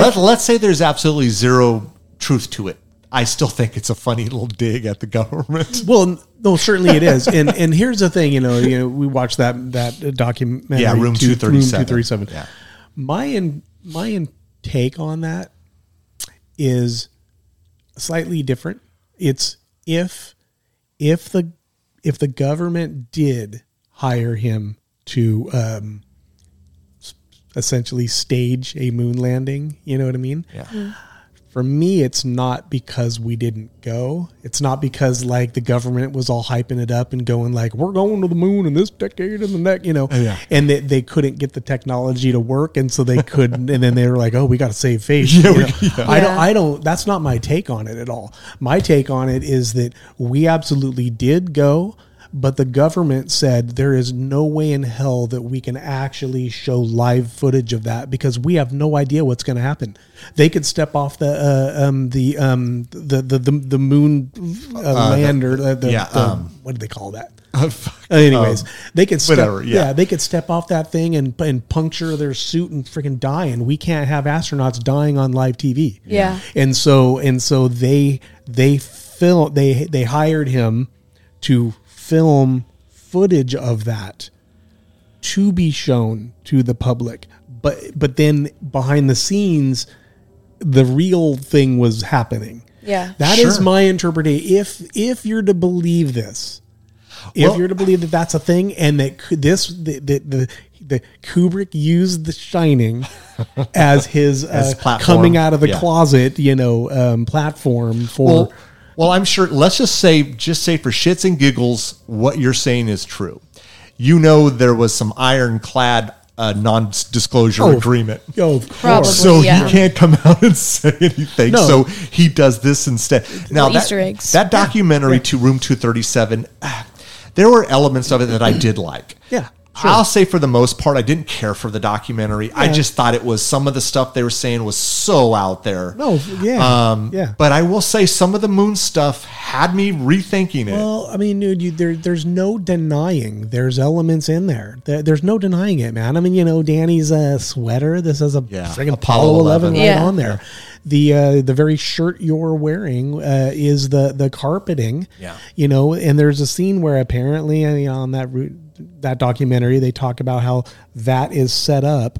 Let, let's say there's absolutely zero truth to it I still think it's a funny little dig at the government Well, no, certainly it is, and and here's the thing, you know, you know, we watched that that documentary, Yeah, Room two- 237. 237. Yeah. My in my in take on that is slightly different. It's if if the if the government did hire him to um, essentially stage a moon landing, you know what I mean? yeah. Hmm. For me it's not because we didn't go. It's not because like the government was all hyping it up and going like we're going to the moon in this decade and the next you know? Yeah. and that they couldn't get the technology to work and so they couldn't and then they were like oh we got to save face you know? i don't i don't that's not my take on it at all. My take on it is that we absolutely did go but the government said there is no way in hell that we can actually show live footage of that because we have no idea what's going to happen. They could step off the uh, um, the, um, the the the the moon uh, lander. Uh, the, yeah, the- um, what do they call that? Uh, anyways, they could step, whatever, yeah. yeah. they could step off that thing and and puncture their suit and freaking die, and we can't have astronauts dying on live TV. Yeah. and so and so they they film they they hired him to film footage of that to be shown to the public. But but then behind the scenes, the real thing was happening. Yeah. That is Sure. my interpretation. If if you're to believe this, if Well- you're to believe that that's a thing, and that this the the, the, the Kubrick used The Shining as his As uh, platform, coming out of the yeah. closet, you know, um, platform for Well, well, I'm sure. Let's just say, just say for shits and giggles, what you're saying is true. You know, there was some ironclad uh, non-disclosure Oh, agreement. Oh, of Probably. course. So yeah. he can't come out and say anything. No. So he does this instead. Now that, Easter eggs. that documentary to Room 237, ah, there were elements of it that I did like. Yeah, I'll say for the most part, I didn't care for the documentary. I just thought it was some of the stuff they were saying was so out there. No, yeah, Um, yeah. But I will say some of the moon stuff had me rethinking it. Well, I mean, dude, you, there, there's no denying there's elements in there. there. There's no denying it, man. I mean, you know, Danny's uh, sweater. This is a Yeah, friggin' Apollo Apollo 11, 11. right Yeah. on there. The uh, the very shirt you're wearing uh, is the the carpeting. Yeah. you know, and there's a scene where apparently uh, on that route, that documentary they talk about how that is set up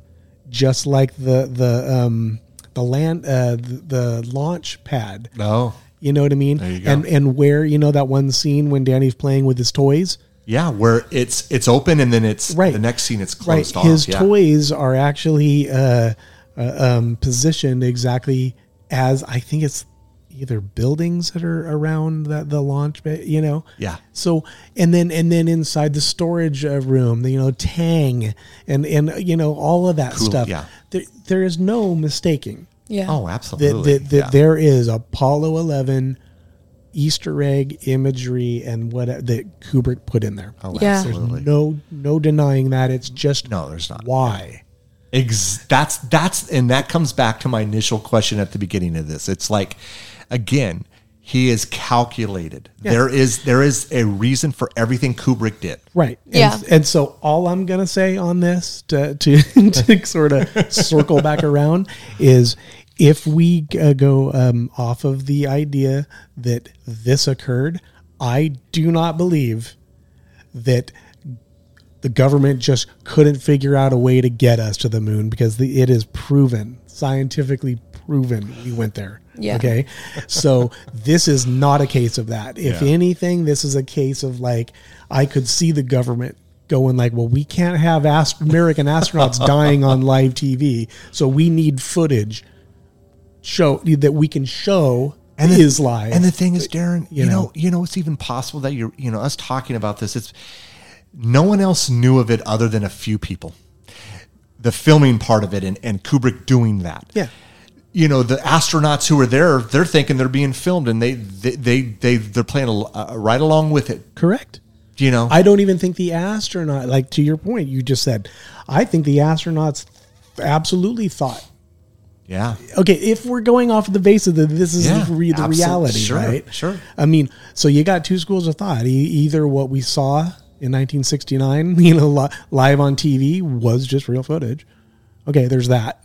just like the the um the land uh the, the launch pad. no. You know what I mean? There you go. And and where you know that one scene when Danny's playing with his toys, Yeah, where it's it's open and then it's Right. the next scene it's right? closed off. His yeah. toys are actually uh, uh, um, positioned exactly as I think it's either buildings that are around that the launch, ba- you know. Yeah. So and then and then inside the storage uh, room, you know, Tang and and you know all of that Cool, stuff. yeah. There, there is no mistaking Yeah. Oh, absolutely. that, that yeah. there is Apollo 11 Easter egg imagery and what that Kubrick put in there. Oh, Yeah. absolutely. No, no denying that. It's just No, there's not. Why? Ex- that's that's and that comes back to my initial question at the beginning of this. It's like again, he is calculated. There is there is a reason for everything Kubrick did. Right. And, Yeah. And so all I'm gonna say on this to to, to sort of circle back around is if we uh, go um, off of the idea that this occurred, I do not believe that the government just couldn't figure out a way to get us to the moon because the, it is proven, scientifically proven, we went there. Yeah. Okay. So this is not a case of that. If Yeah. anything, this is a case of like, I could see the government going like, well, we can't have ast- American astronauts dying on live TV. So we need footage show that we can show And and the- is live. And the thing is, Darren, you, You know, know. you know, it's even possible that you're, you know, us talking about this. It's no one else knew of it other than a few people. The filming part of it, and, and Kubrick doing that. yeah. You know the astronauts who are there they're thinking they're being filmed and they they they, they they're playing a, uh, right along with it Correct. you know I don't even think the astronaut, like to your point, you just said, I think the astronauts absolutely thought, yeah okay, if we're going off of the base of the, this is Yeah, the, re- the reality, sure, right? sure. I mean, so you got two schools of thought. E- either what we saw in 1969, you know, li- live on TV was just real footage. Okay, there's that.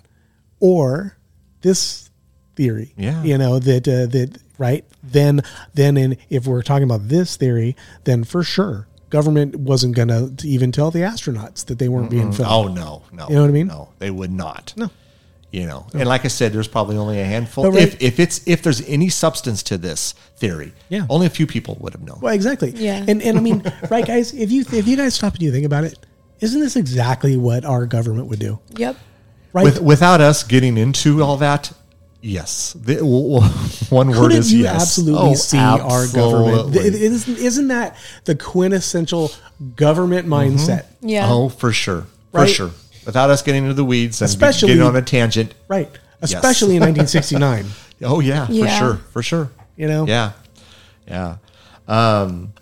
Or this theory, Yeah. you know, that, uh, that, right? Then, then in, if we're talking about this theory, then for sure, government wasn't going to even tell the astronauts that they weren't being filmed. oh no no You know what I mean? no they would not No. you know and like i said there's probably only a handful But right- if if it's if there's any substance to this theory Yeah. only a few people would have known Well, exactly. Yeah. And and I mean, right, guys, if you if you guys stop and you think about it, isn't this exactly what our government would do? Yep. Right. With, without us getting into all that yes the, w- w- one word Couldn't is you yes absolutely Oh, see our government? absolutely. Th- Isn't, isn't that the quintessential government mindset? Yeah. oh for sure for Right? sure without us getting into the weeds and Especially- getting on a tangent Right. Especially in 1969. Oh yeah, for Yeah. sure, for sure. You know? Yeah, yeah. Um,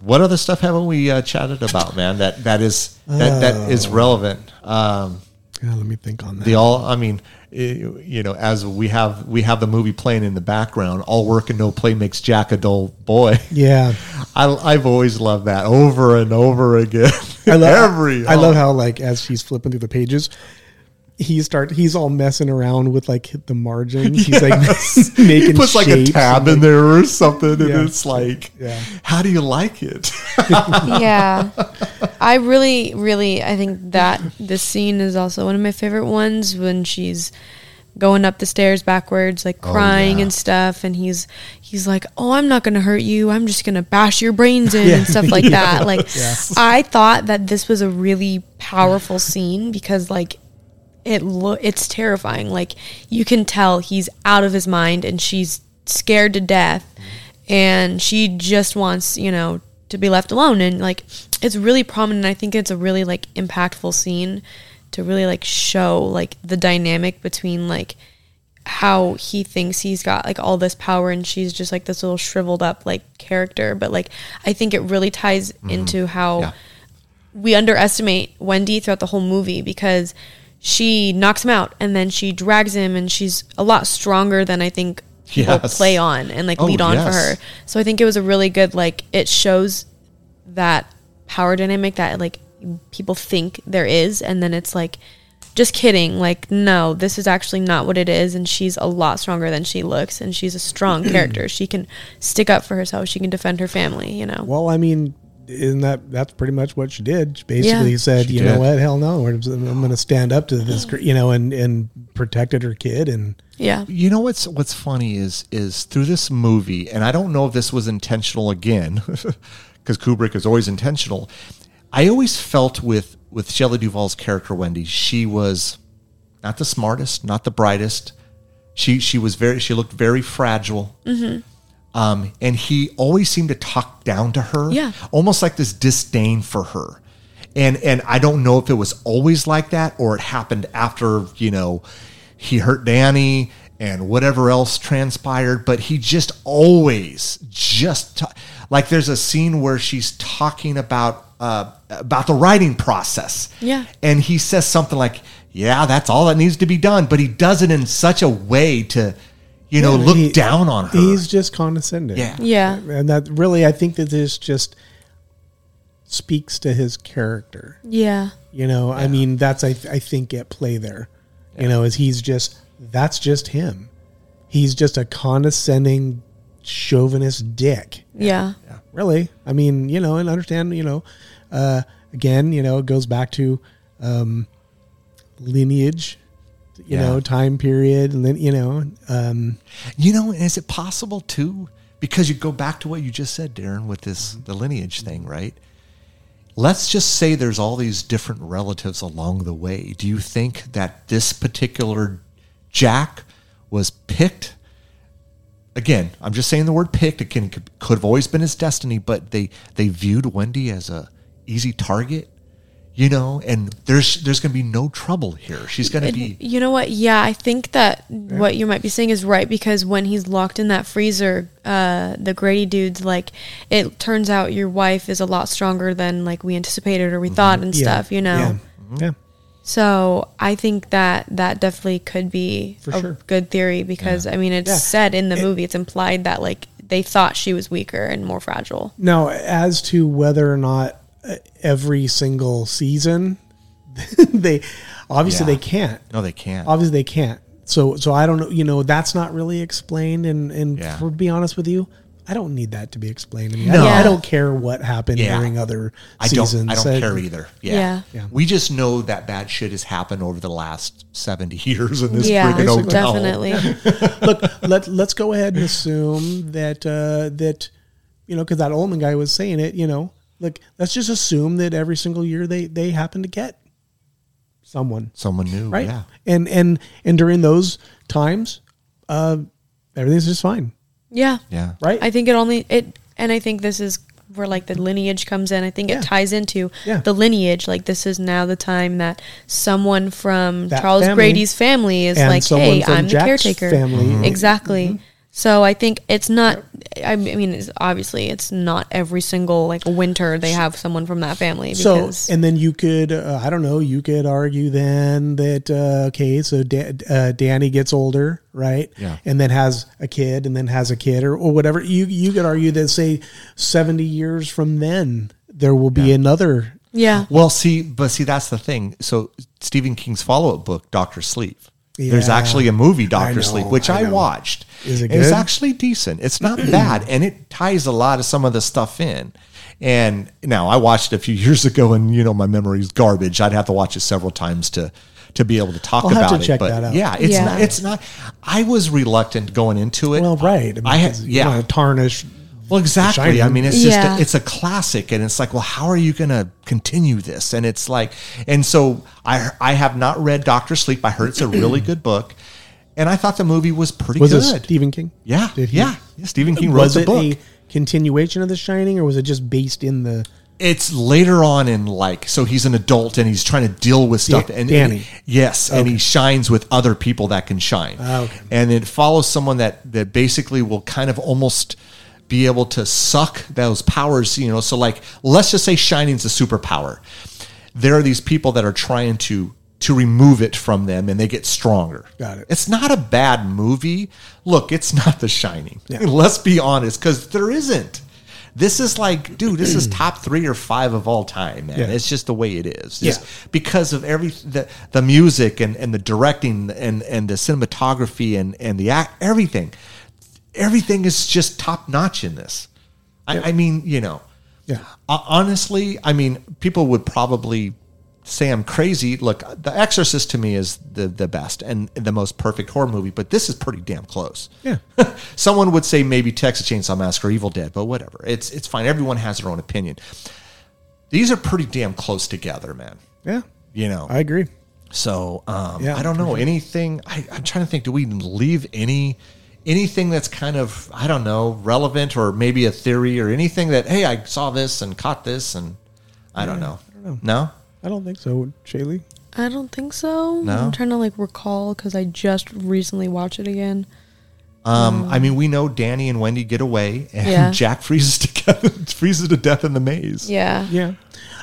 what other stuff haven't we uh, chatted about, man? That that is that that is relevant. Um, Yeah, let me think on that. the all, I mean, you know, as we have we have the movie playing in the background. All work and no play makes Jack a dull boy. yeah. I, I've always loved that over and over again. I love every. I love how like as she's flipping through the pages, he start he's all messing around with like the margins. He's like making He puts like a tab and, in like- there or something, and Yeah. it's like, Yeah. how do you like it? yeah i really really i think that this scene is also one of my favorite ones when she's going up the stairs backwards like oh, crying yeah. and stuff and he's he's like oh i'm not gonna hurt you i'm just gonna bash your brains in Yeah. and stuff like Yeah. that like i thought that this was a really powerful scene because like it lo- it's terrifying. Like you can tell he's out of his mind and she's scared to death. Mm-hmm. And she just wants you know to be left alone. And like it's really prominent. I think it's a really like impactful scene to really like show like the dynamic between like how he thinks he's got like all this power and she's just like this little shriveled up like character. But like i think it really ties mm-hmm. into how Yeah. we underestimate Wendy throughout the whole movie because she knocks him out and then she drags him and she's a lot stronger than I think people Yes. play on and like Oh, lead on for her. So I think it was a really good like it shows that power dynamic that like people think there is and then it's like just kidding like no this is actually not what it is and she's a lot stronger than she looks and she's a strong character she can stick up for herself she can defend her family you know Well, I mean, isn't that that's pretty much what she did? She basically Yeah. said, She you know what, hell no, I'm, I'm going to stand up to this, gr- you know, and and protected her kid, and yeah You know what's what's funny is is through this movie, and I don't know if this was intentional again, because Kubrick is always intentional. I always felt with with Shelley Duvall's character Wendy, she was not the smartest, not the brightest. She she was very she looked very fragile. Mm-hmm. Um, and he always seemed to talk down to her, Yeah. almost like this disdain for her. And and I don't know if it was always like that or it happened after you know he hurt Danny and whatever else transpired, but he just always just ta- like there's a scene where she's talking about uh, about the writing process, Yeah. and he says something like, "Yeah, that's all that needs to be done," but he does it in such a way to you know Yeah, look he- down on her. he's just condescending. Yeah. yeah and that really, I think that this just speaks to his character. yeah You know, I mean, that's I, I think at play there. You know, is he's just that's just him. He's just a condescending, chauvinist dick. yeah Really, I mean, you know, and understand, you know, uh, again, you know, it goes back to um, lineage, you Yeah. know, time period, and then you know, um, You know, is it possible too? Because you go back to what you just said, Darren, with this the lineage thing, right? Let's just say there's all these different relatives along the way. Do you think that this particular Jack was picked? Again, I'm just saying the word picked. It can could, could have always been his destiny, but they they viewed Wendy as a easy target, you know. And there's there's going to be no trouble here. She's going to be You know what? Yeah, I think that what you might be saying is right because when he's locked in that freezer, uh, the Grady dude's like, it turns out your wife is a lot stronger than like we anticipated or we thought and yeah, stuff. You know. yeah, yeah. So I think that that definitely could be For a sure. good theory because I mean it's Yeah. said in the movie, it's implied that like they thought she was weaker and more fragile. Now, as to whether or not every single season, they obviously Yeah. they can't. no, they can't. Obviously, they can't. So, so I don't know. You know, that's not really explained. And and Yeah. for be honest with you, I don't need that to be explained to me. I, No. don't, I don't care what happened Yeah. during other I don't. seasons. I don't Uh, care either. Yeah. Yeah. Yeah. We just know that bad shit has happened over the last seventy years in this yeah, freaking hotel. definitely. Look, let let's go ahead and assume that uh, that you know because that Ullman guy was saying it. You know, look, let's just assume that every single year they they happen to get someone. Someone new. right? Yeah. And and and during those times, uh, everything's just fine, yeah. Yeah. right? I think it only it, and I think this is where like the lineage comes in. I think Yeah. it ties into Yeah. the lineage. Like this is now the time that someone from That Charles family Grady's family is And like, "Hey, I'm the caretaker." family. Mhm. Exactly. So I think it's not. I mean, it's, obviously, it's not every single like winter they have someone from that family. so Because, and then you could uh, I don't know you could argue then that uh, okay so da- uh, Danny gets older right Yeah. and then has a kid and then has a kid or, or whatever you you could argue that say seventy years from then there will be another yeah, Well, see, but see, that's the thing. So Stephen King's follow up book, Doctor Sleep. There's actually a movie, Doctor know, Sleep, which I I, know. watched. Is it It's actually decent. It's not bad, and it ties a lot of some of the stuff in. And now I watched it a few years ago, and you know my memory's garbage. I'd have to watch it several times to to be able to talk I'll have about to it. check but that out. yeah, it's Yeah. not. It's not. I was reluctant going into it. Well, right. I, mean, I had 'cause you yeah. wanna tarnish. Well, exactly. I mean, it's just Yeah. a, it's a classic, and it's like, well, how are you going to continue this? And it's like, and so I I have not read Doctor Sleep. I heard it's a really good book, and I thought the movie was pretty Was good. it Stephen King? yeah, Did he- yeah, yeah. Stephen King wrote Was the it book. a continuation of The Shining, or was it just based in the? it's later on in like so he's an adult and he's trying to deal with stuff Da- and Danny. yes and he shines with other people that can shine Ah, okay. and it follows someone that that basically will kind of almost be able to suck those powers you know so like let's just say shining's a superpower there are these people that are trying to to remove it from them and they get stronger Got it. it's not a bad movie look it's not the shining Yeah. let's be honest because there isn't this is like, dude, this is top three or five of all time, man. Yeah. It's just the way it is. Yeah. Because of every the, the music and, and the directing and, and the cinematography and, and the act everything. Everything is just top notch in this. I, I mean, you know. Yeah. Ho- Honestly, I mean, people would probably say I'm crazy. Look, The Exorcist to me is the the best and the most perfect horror movie, but this is pretty damn close. Yeah. Someone would say maybe Texas Chainsaw Massacre, or Evil Dead, but whatever. It's it's fine. Everyone has their own opinion. These are pretty damn close together, man. Yeah, You know. I agree. so um, Yeah, I don't know anything. I, I'm trying to think. Do we leave any anything that's kind of I don't know relevant or maybe a theory or anything that hey I saw this and caught this and I don't know. No. I don't think so, Shaylee. I don't think so. No? I'm trying to like recall because I just recently watched it again. Um, I mean, we know Danny and Wendy get away, and Yeah. Jack freezes together, freezes to death in the maze. Yeah. Yeah,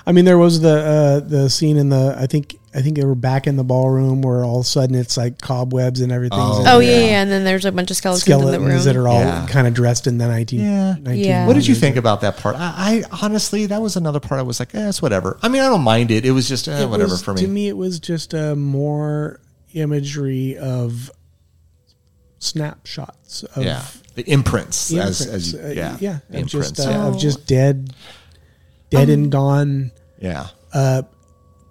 I mean, there was the uh, the scene in the. I think I think they were back in the ballroom where all of a sudden it's like cobwebs and everything. Oh, Oh yeah, yeah, and then there's a bunch of skeletons, in the room. skeletons that are all Yeah. kind of dressed in the 19, Yeah. 19 Yeah. What did you think about that part? I, I honestly, that was another part. I was like, eh, it's whatever. I mean, I don't mind it. It was just eh, It whatever was- for me. To me, it was just a more imagery of snapshots of yeah, the imprints, the as, imprints. as you, Uh, yeah, yeah, the of just imprints. uh, yeah. of just dead, dead and gone yeah, uh,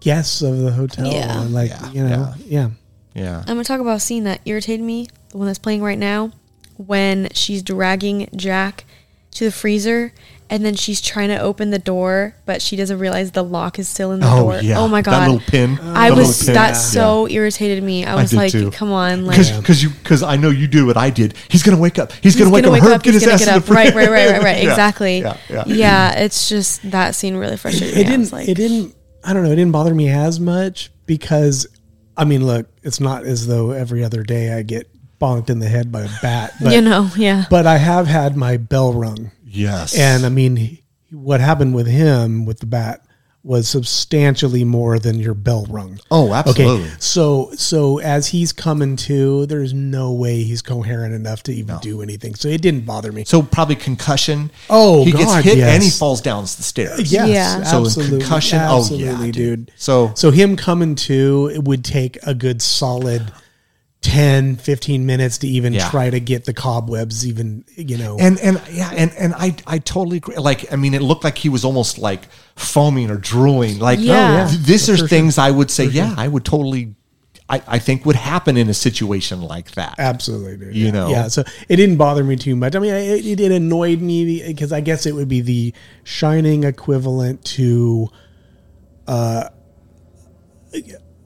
guests of the hotel. Yeah. And, like Yeah, you know, yeah. yeah. I'm gonna talk about a scene that irritated me, the one that's playing right now, when she's dragging Jack to the freezer and then she's trying to open the door, but she doesn't realize the lock is still in the Oh door. yeah, Oh my god, that god. little pin. I that was pin. that so irritated me. I was did like, too. come on, like because because you because I know you do what I did. He's gonna wake up. He's, he's gonna wake up. Herb, get he's his gonna ass get in up. the Right, right, right, right, right. Yeah, Exactly. Yeah, yeah. Yeah, it's just that scene really frustrated me. it I didn't like, it didn't i don't know it didn't bother me as much because i mean look it's not as though every other day i get bonked in the head by a bat but you know, yeah. but i have had my bell rung Yes, and i mean he, what happened with him with the bat was substantially more than your bell rung oh, absolutely. Okay, so so as he's coming to, there's no way he's coherent enough to even do anything. So it didn't bother me. So probably concussion. Oh, he God, gets hit yes. and he falls down the stairs. Yes, Yeah. So absolutely, concussion, oh, yeah, dude. dude. So- so him coming to it would take a good solid 10, 15 minutes to even Yeah. try to get the cobwebs even, you know. And and yeah, and and I I totally agree. Like I mean, it looked like he was almost like foaming or drooling. Like Yeah. Oh, yeah. these For are sure. things I would say. Yeah, I would totally. I, I think would happen in a situation like that. Absolutely, dude. You yeah. know. Yeah. So it didn't bother me too much. I mean, it, it, it annoyed me because I guess it would be the shining equivalent to uh,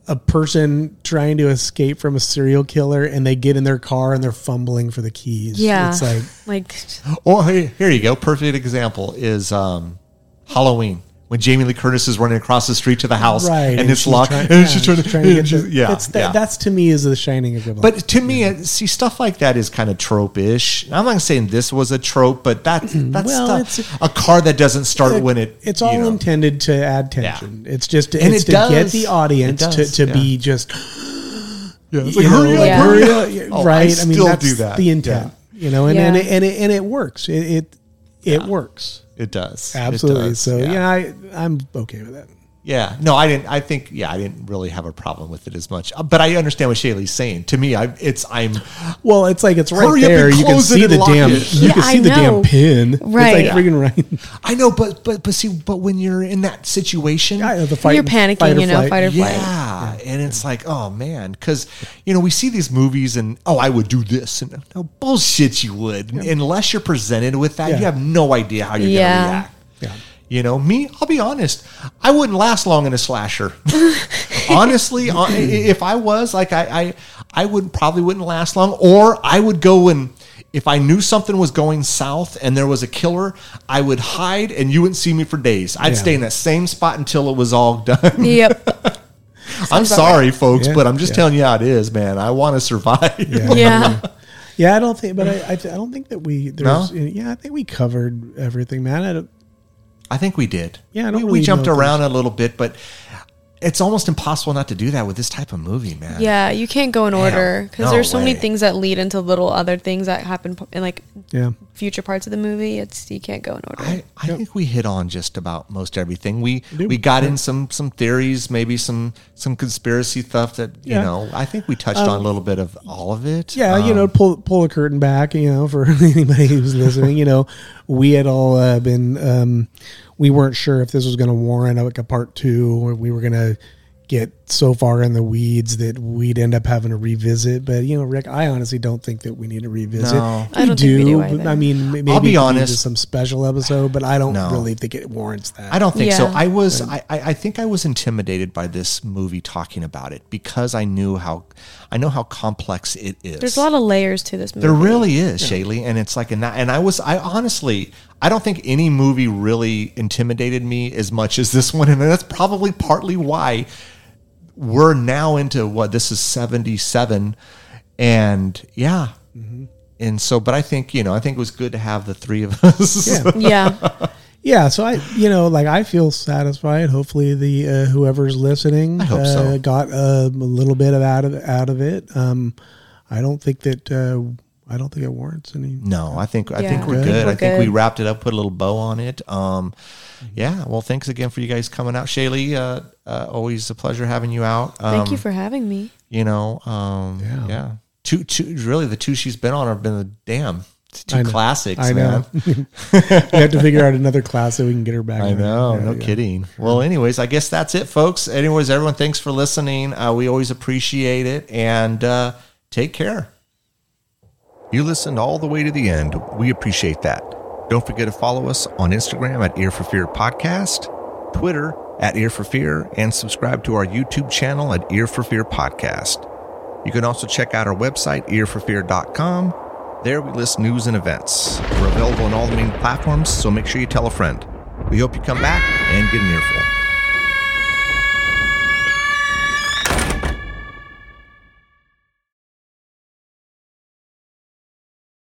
a person trying to escape from a serial killer and they get in their car and they're fumbling for the keys. Yeah. It's like, like Or hey, here you go. Perfect example is um, Halloween when Jamie Lee Curtis is running across the street to the house right. and, it's locked trying- and yeah, she's trying to, she's trying to get she's- the- yeah, That's, that, yeah. that's to me is the shining equivalent. But to me, uh, see stuff like that is kind of trope-ish. I'm not saying this was a trope, but that's that's Well, stuff- it's- a car that doesn't start when it. it's all know. intended to add tension. It's just to, And it's it to get the audience It to, to yeah. be just Yeah, it's you like, know, hurry up, Yeah. hurry hurry up. up, Oh, right? I I, mean, still that's do that. the intent, you know, and Yeah. and, it, and it and it works. It it, it works It does. It absolutely. does, so yeah, I I'm okay with that. Yeah, no, I didn't. I think, yeah, I didn't really have a problem with it as much. Uh, But I understand what Shaylee's saying. To me, I it's I'm Well, it's like it's right there. You can see the damn. it. You Yeah, can see I the damn know. pin. Right. It's like freaking right. I know, but but but see, but when you're in that situation, Yeah, the fight, You're panicking, fight you know, flight. fight or flight. yeah, and it's like, oh man, because you know we see these movies and oh, I would do this and no bullshit, you would unless you're presented with that, Yeah. you have no idea how you're Yeah. gonna react. Yeah. You know, me, I'll be honest, I wouldn't last long in a slasher. Honestly, uh, i- if I was like, I, I, I would probably wouldn't last long, or I would go and if I knew something was going south and there was a killer, I would hide and you wouldn't see me for days. I'd Yeah. stay in that same spot until it was all done. Yep. I'm sorry, folks, Yeah, but I'm just yeah. telling you how it is, man. I want to survive. Yeah. Yeah. Yeah, I don't think, but I, I, I don't think that we. There's, No? Yeah, I think we covered everything, man. I think we did. Yeah, I don't we, really we jumped around a little bit, but it's almost impossible not to do that with this type of movie, man. Yeah, you can't go in order because no there's so many things that lead into little other things that happen in like yeah. future parts of the movie. It's you can't go in order. I, I think we hit on just about most everything. We did. we got in some some theories, maybe some some conspiracy stuff that you know. I think we touched on a little bit of all of it. Yeah, you Um, know, pull pull a curtain back, you know, for anybody who's listening. You know, we had all uh, been, um, we weren't sure if this was going to warrant like a part two, or we were going to get so far in the weeds that we'd end up having to revisit. But you know, Rick, I honestly don't think that we need to revisit. No. I don't think we do. I mean, maybe I'll be it could lead to honest. some special episode, but I don't No. really think it warrants that. I don't think so. I was I, I I think I was intimidated by this movie talking about it because I knew how I know how complex it is. There's a lot of layers to this movie. There really is, Shaylee, and it's like, and, that, and I was, I honestly, I don't think any movie really intimidated me as much as this one, and that's probably partly why we're now into what this is seventy seven, and yeah, and so, but I think you know, I think it was good to have the three of us. Yeah. Yeah. Yeah, so I, you know, like I feel satisfied. Hopefully, the uh, whoever's listening I hope uh, so. got uh, a little bit of out of out of it. Um, I don't think that uh, I don't think it warrants any. No, I think I think we're I think good. we're I think we wrapped it up, put a little bow on it. Um, yeah. Well, thanks again for you guys coming out, Shaylee. Uh, uh, always a pleasure having you out. Um, Thank you for having me. you know, um, yeah. Yeah. Two, two, really, the two she's been on have been the damn two I classics, I know. man. we have to figure out another class so we can get her back. I know, Yeah, no yeah. kidding. Well, anyways, I guess that's it, folks. Anyways, everyone, thanks for listening. Uh, we always appreciate it, and uh, take care. You listened all the way to the end. We appreciate that. Don't forget to follow us on Instagram at Ear for Fear Podcast, Twitter at Ear for Fear, and subscribe to our YouTube channel at Ear for Fear Podcast. You can also check out our website, earforfear.com. There we list news and events. We're available on all the main platforms, so make sure you tell a friend. We hope you come back and get an earful.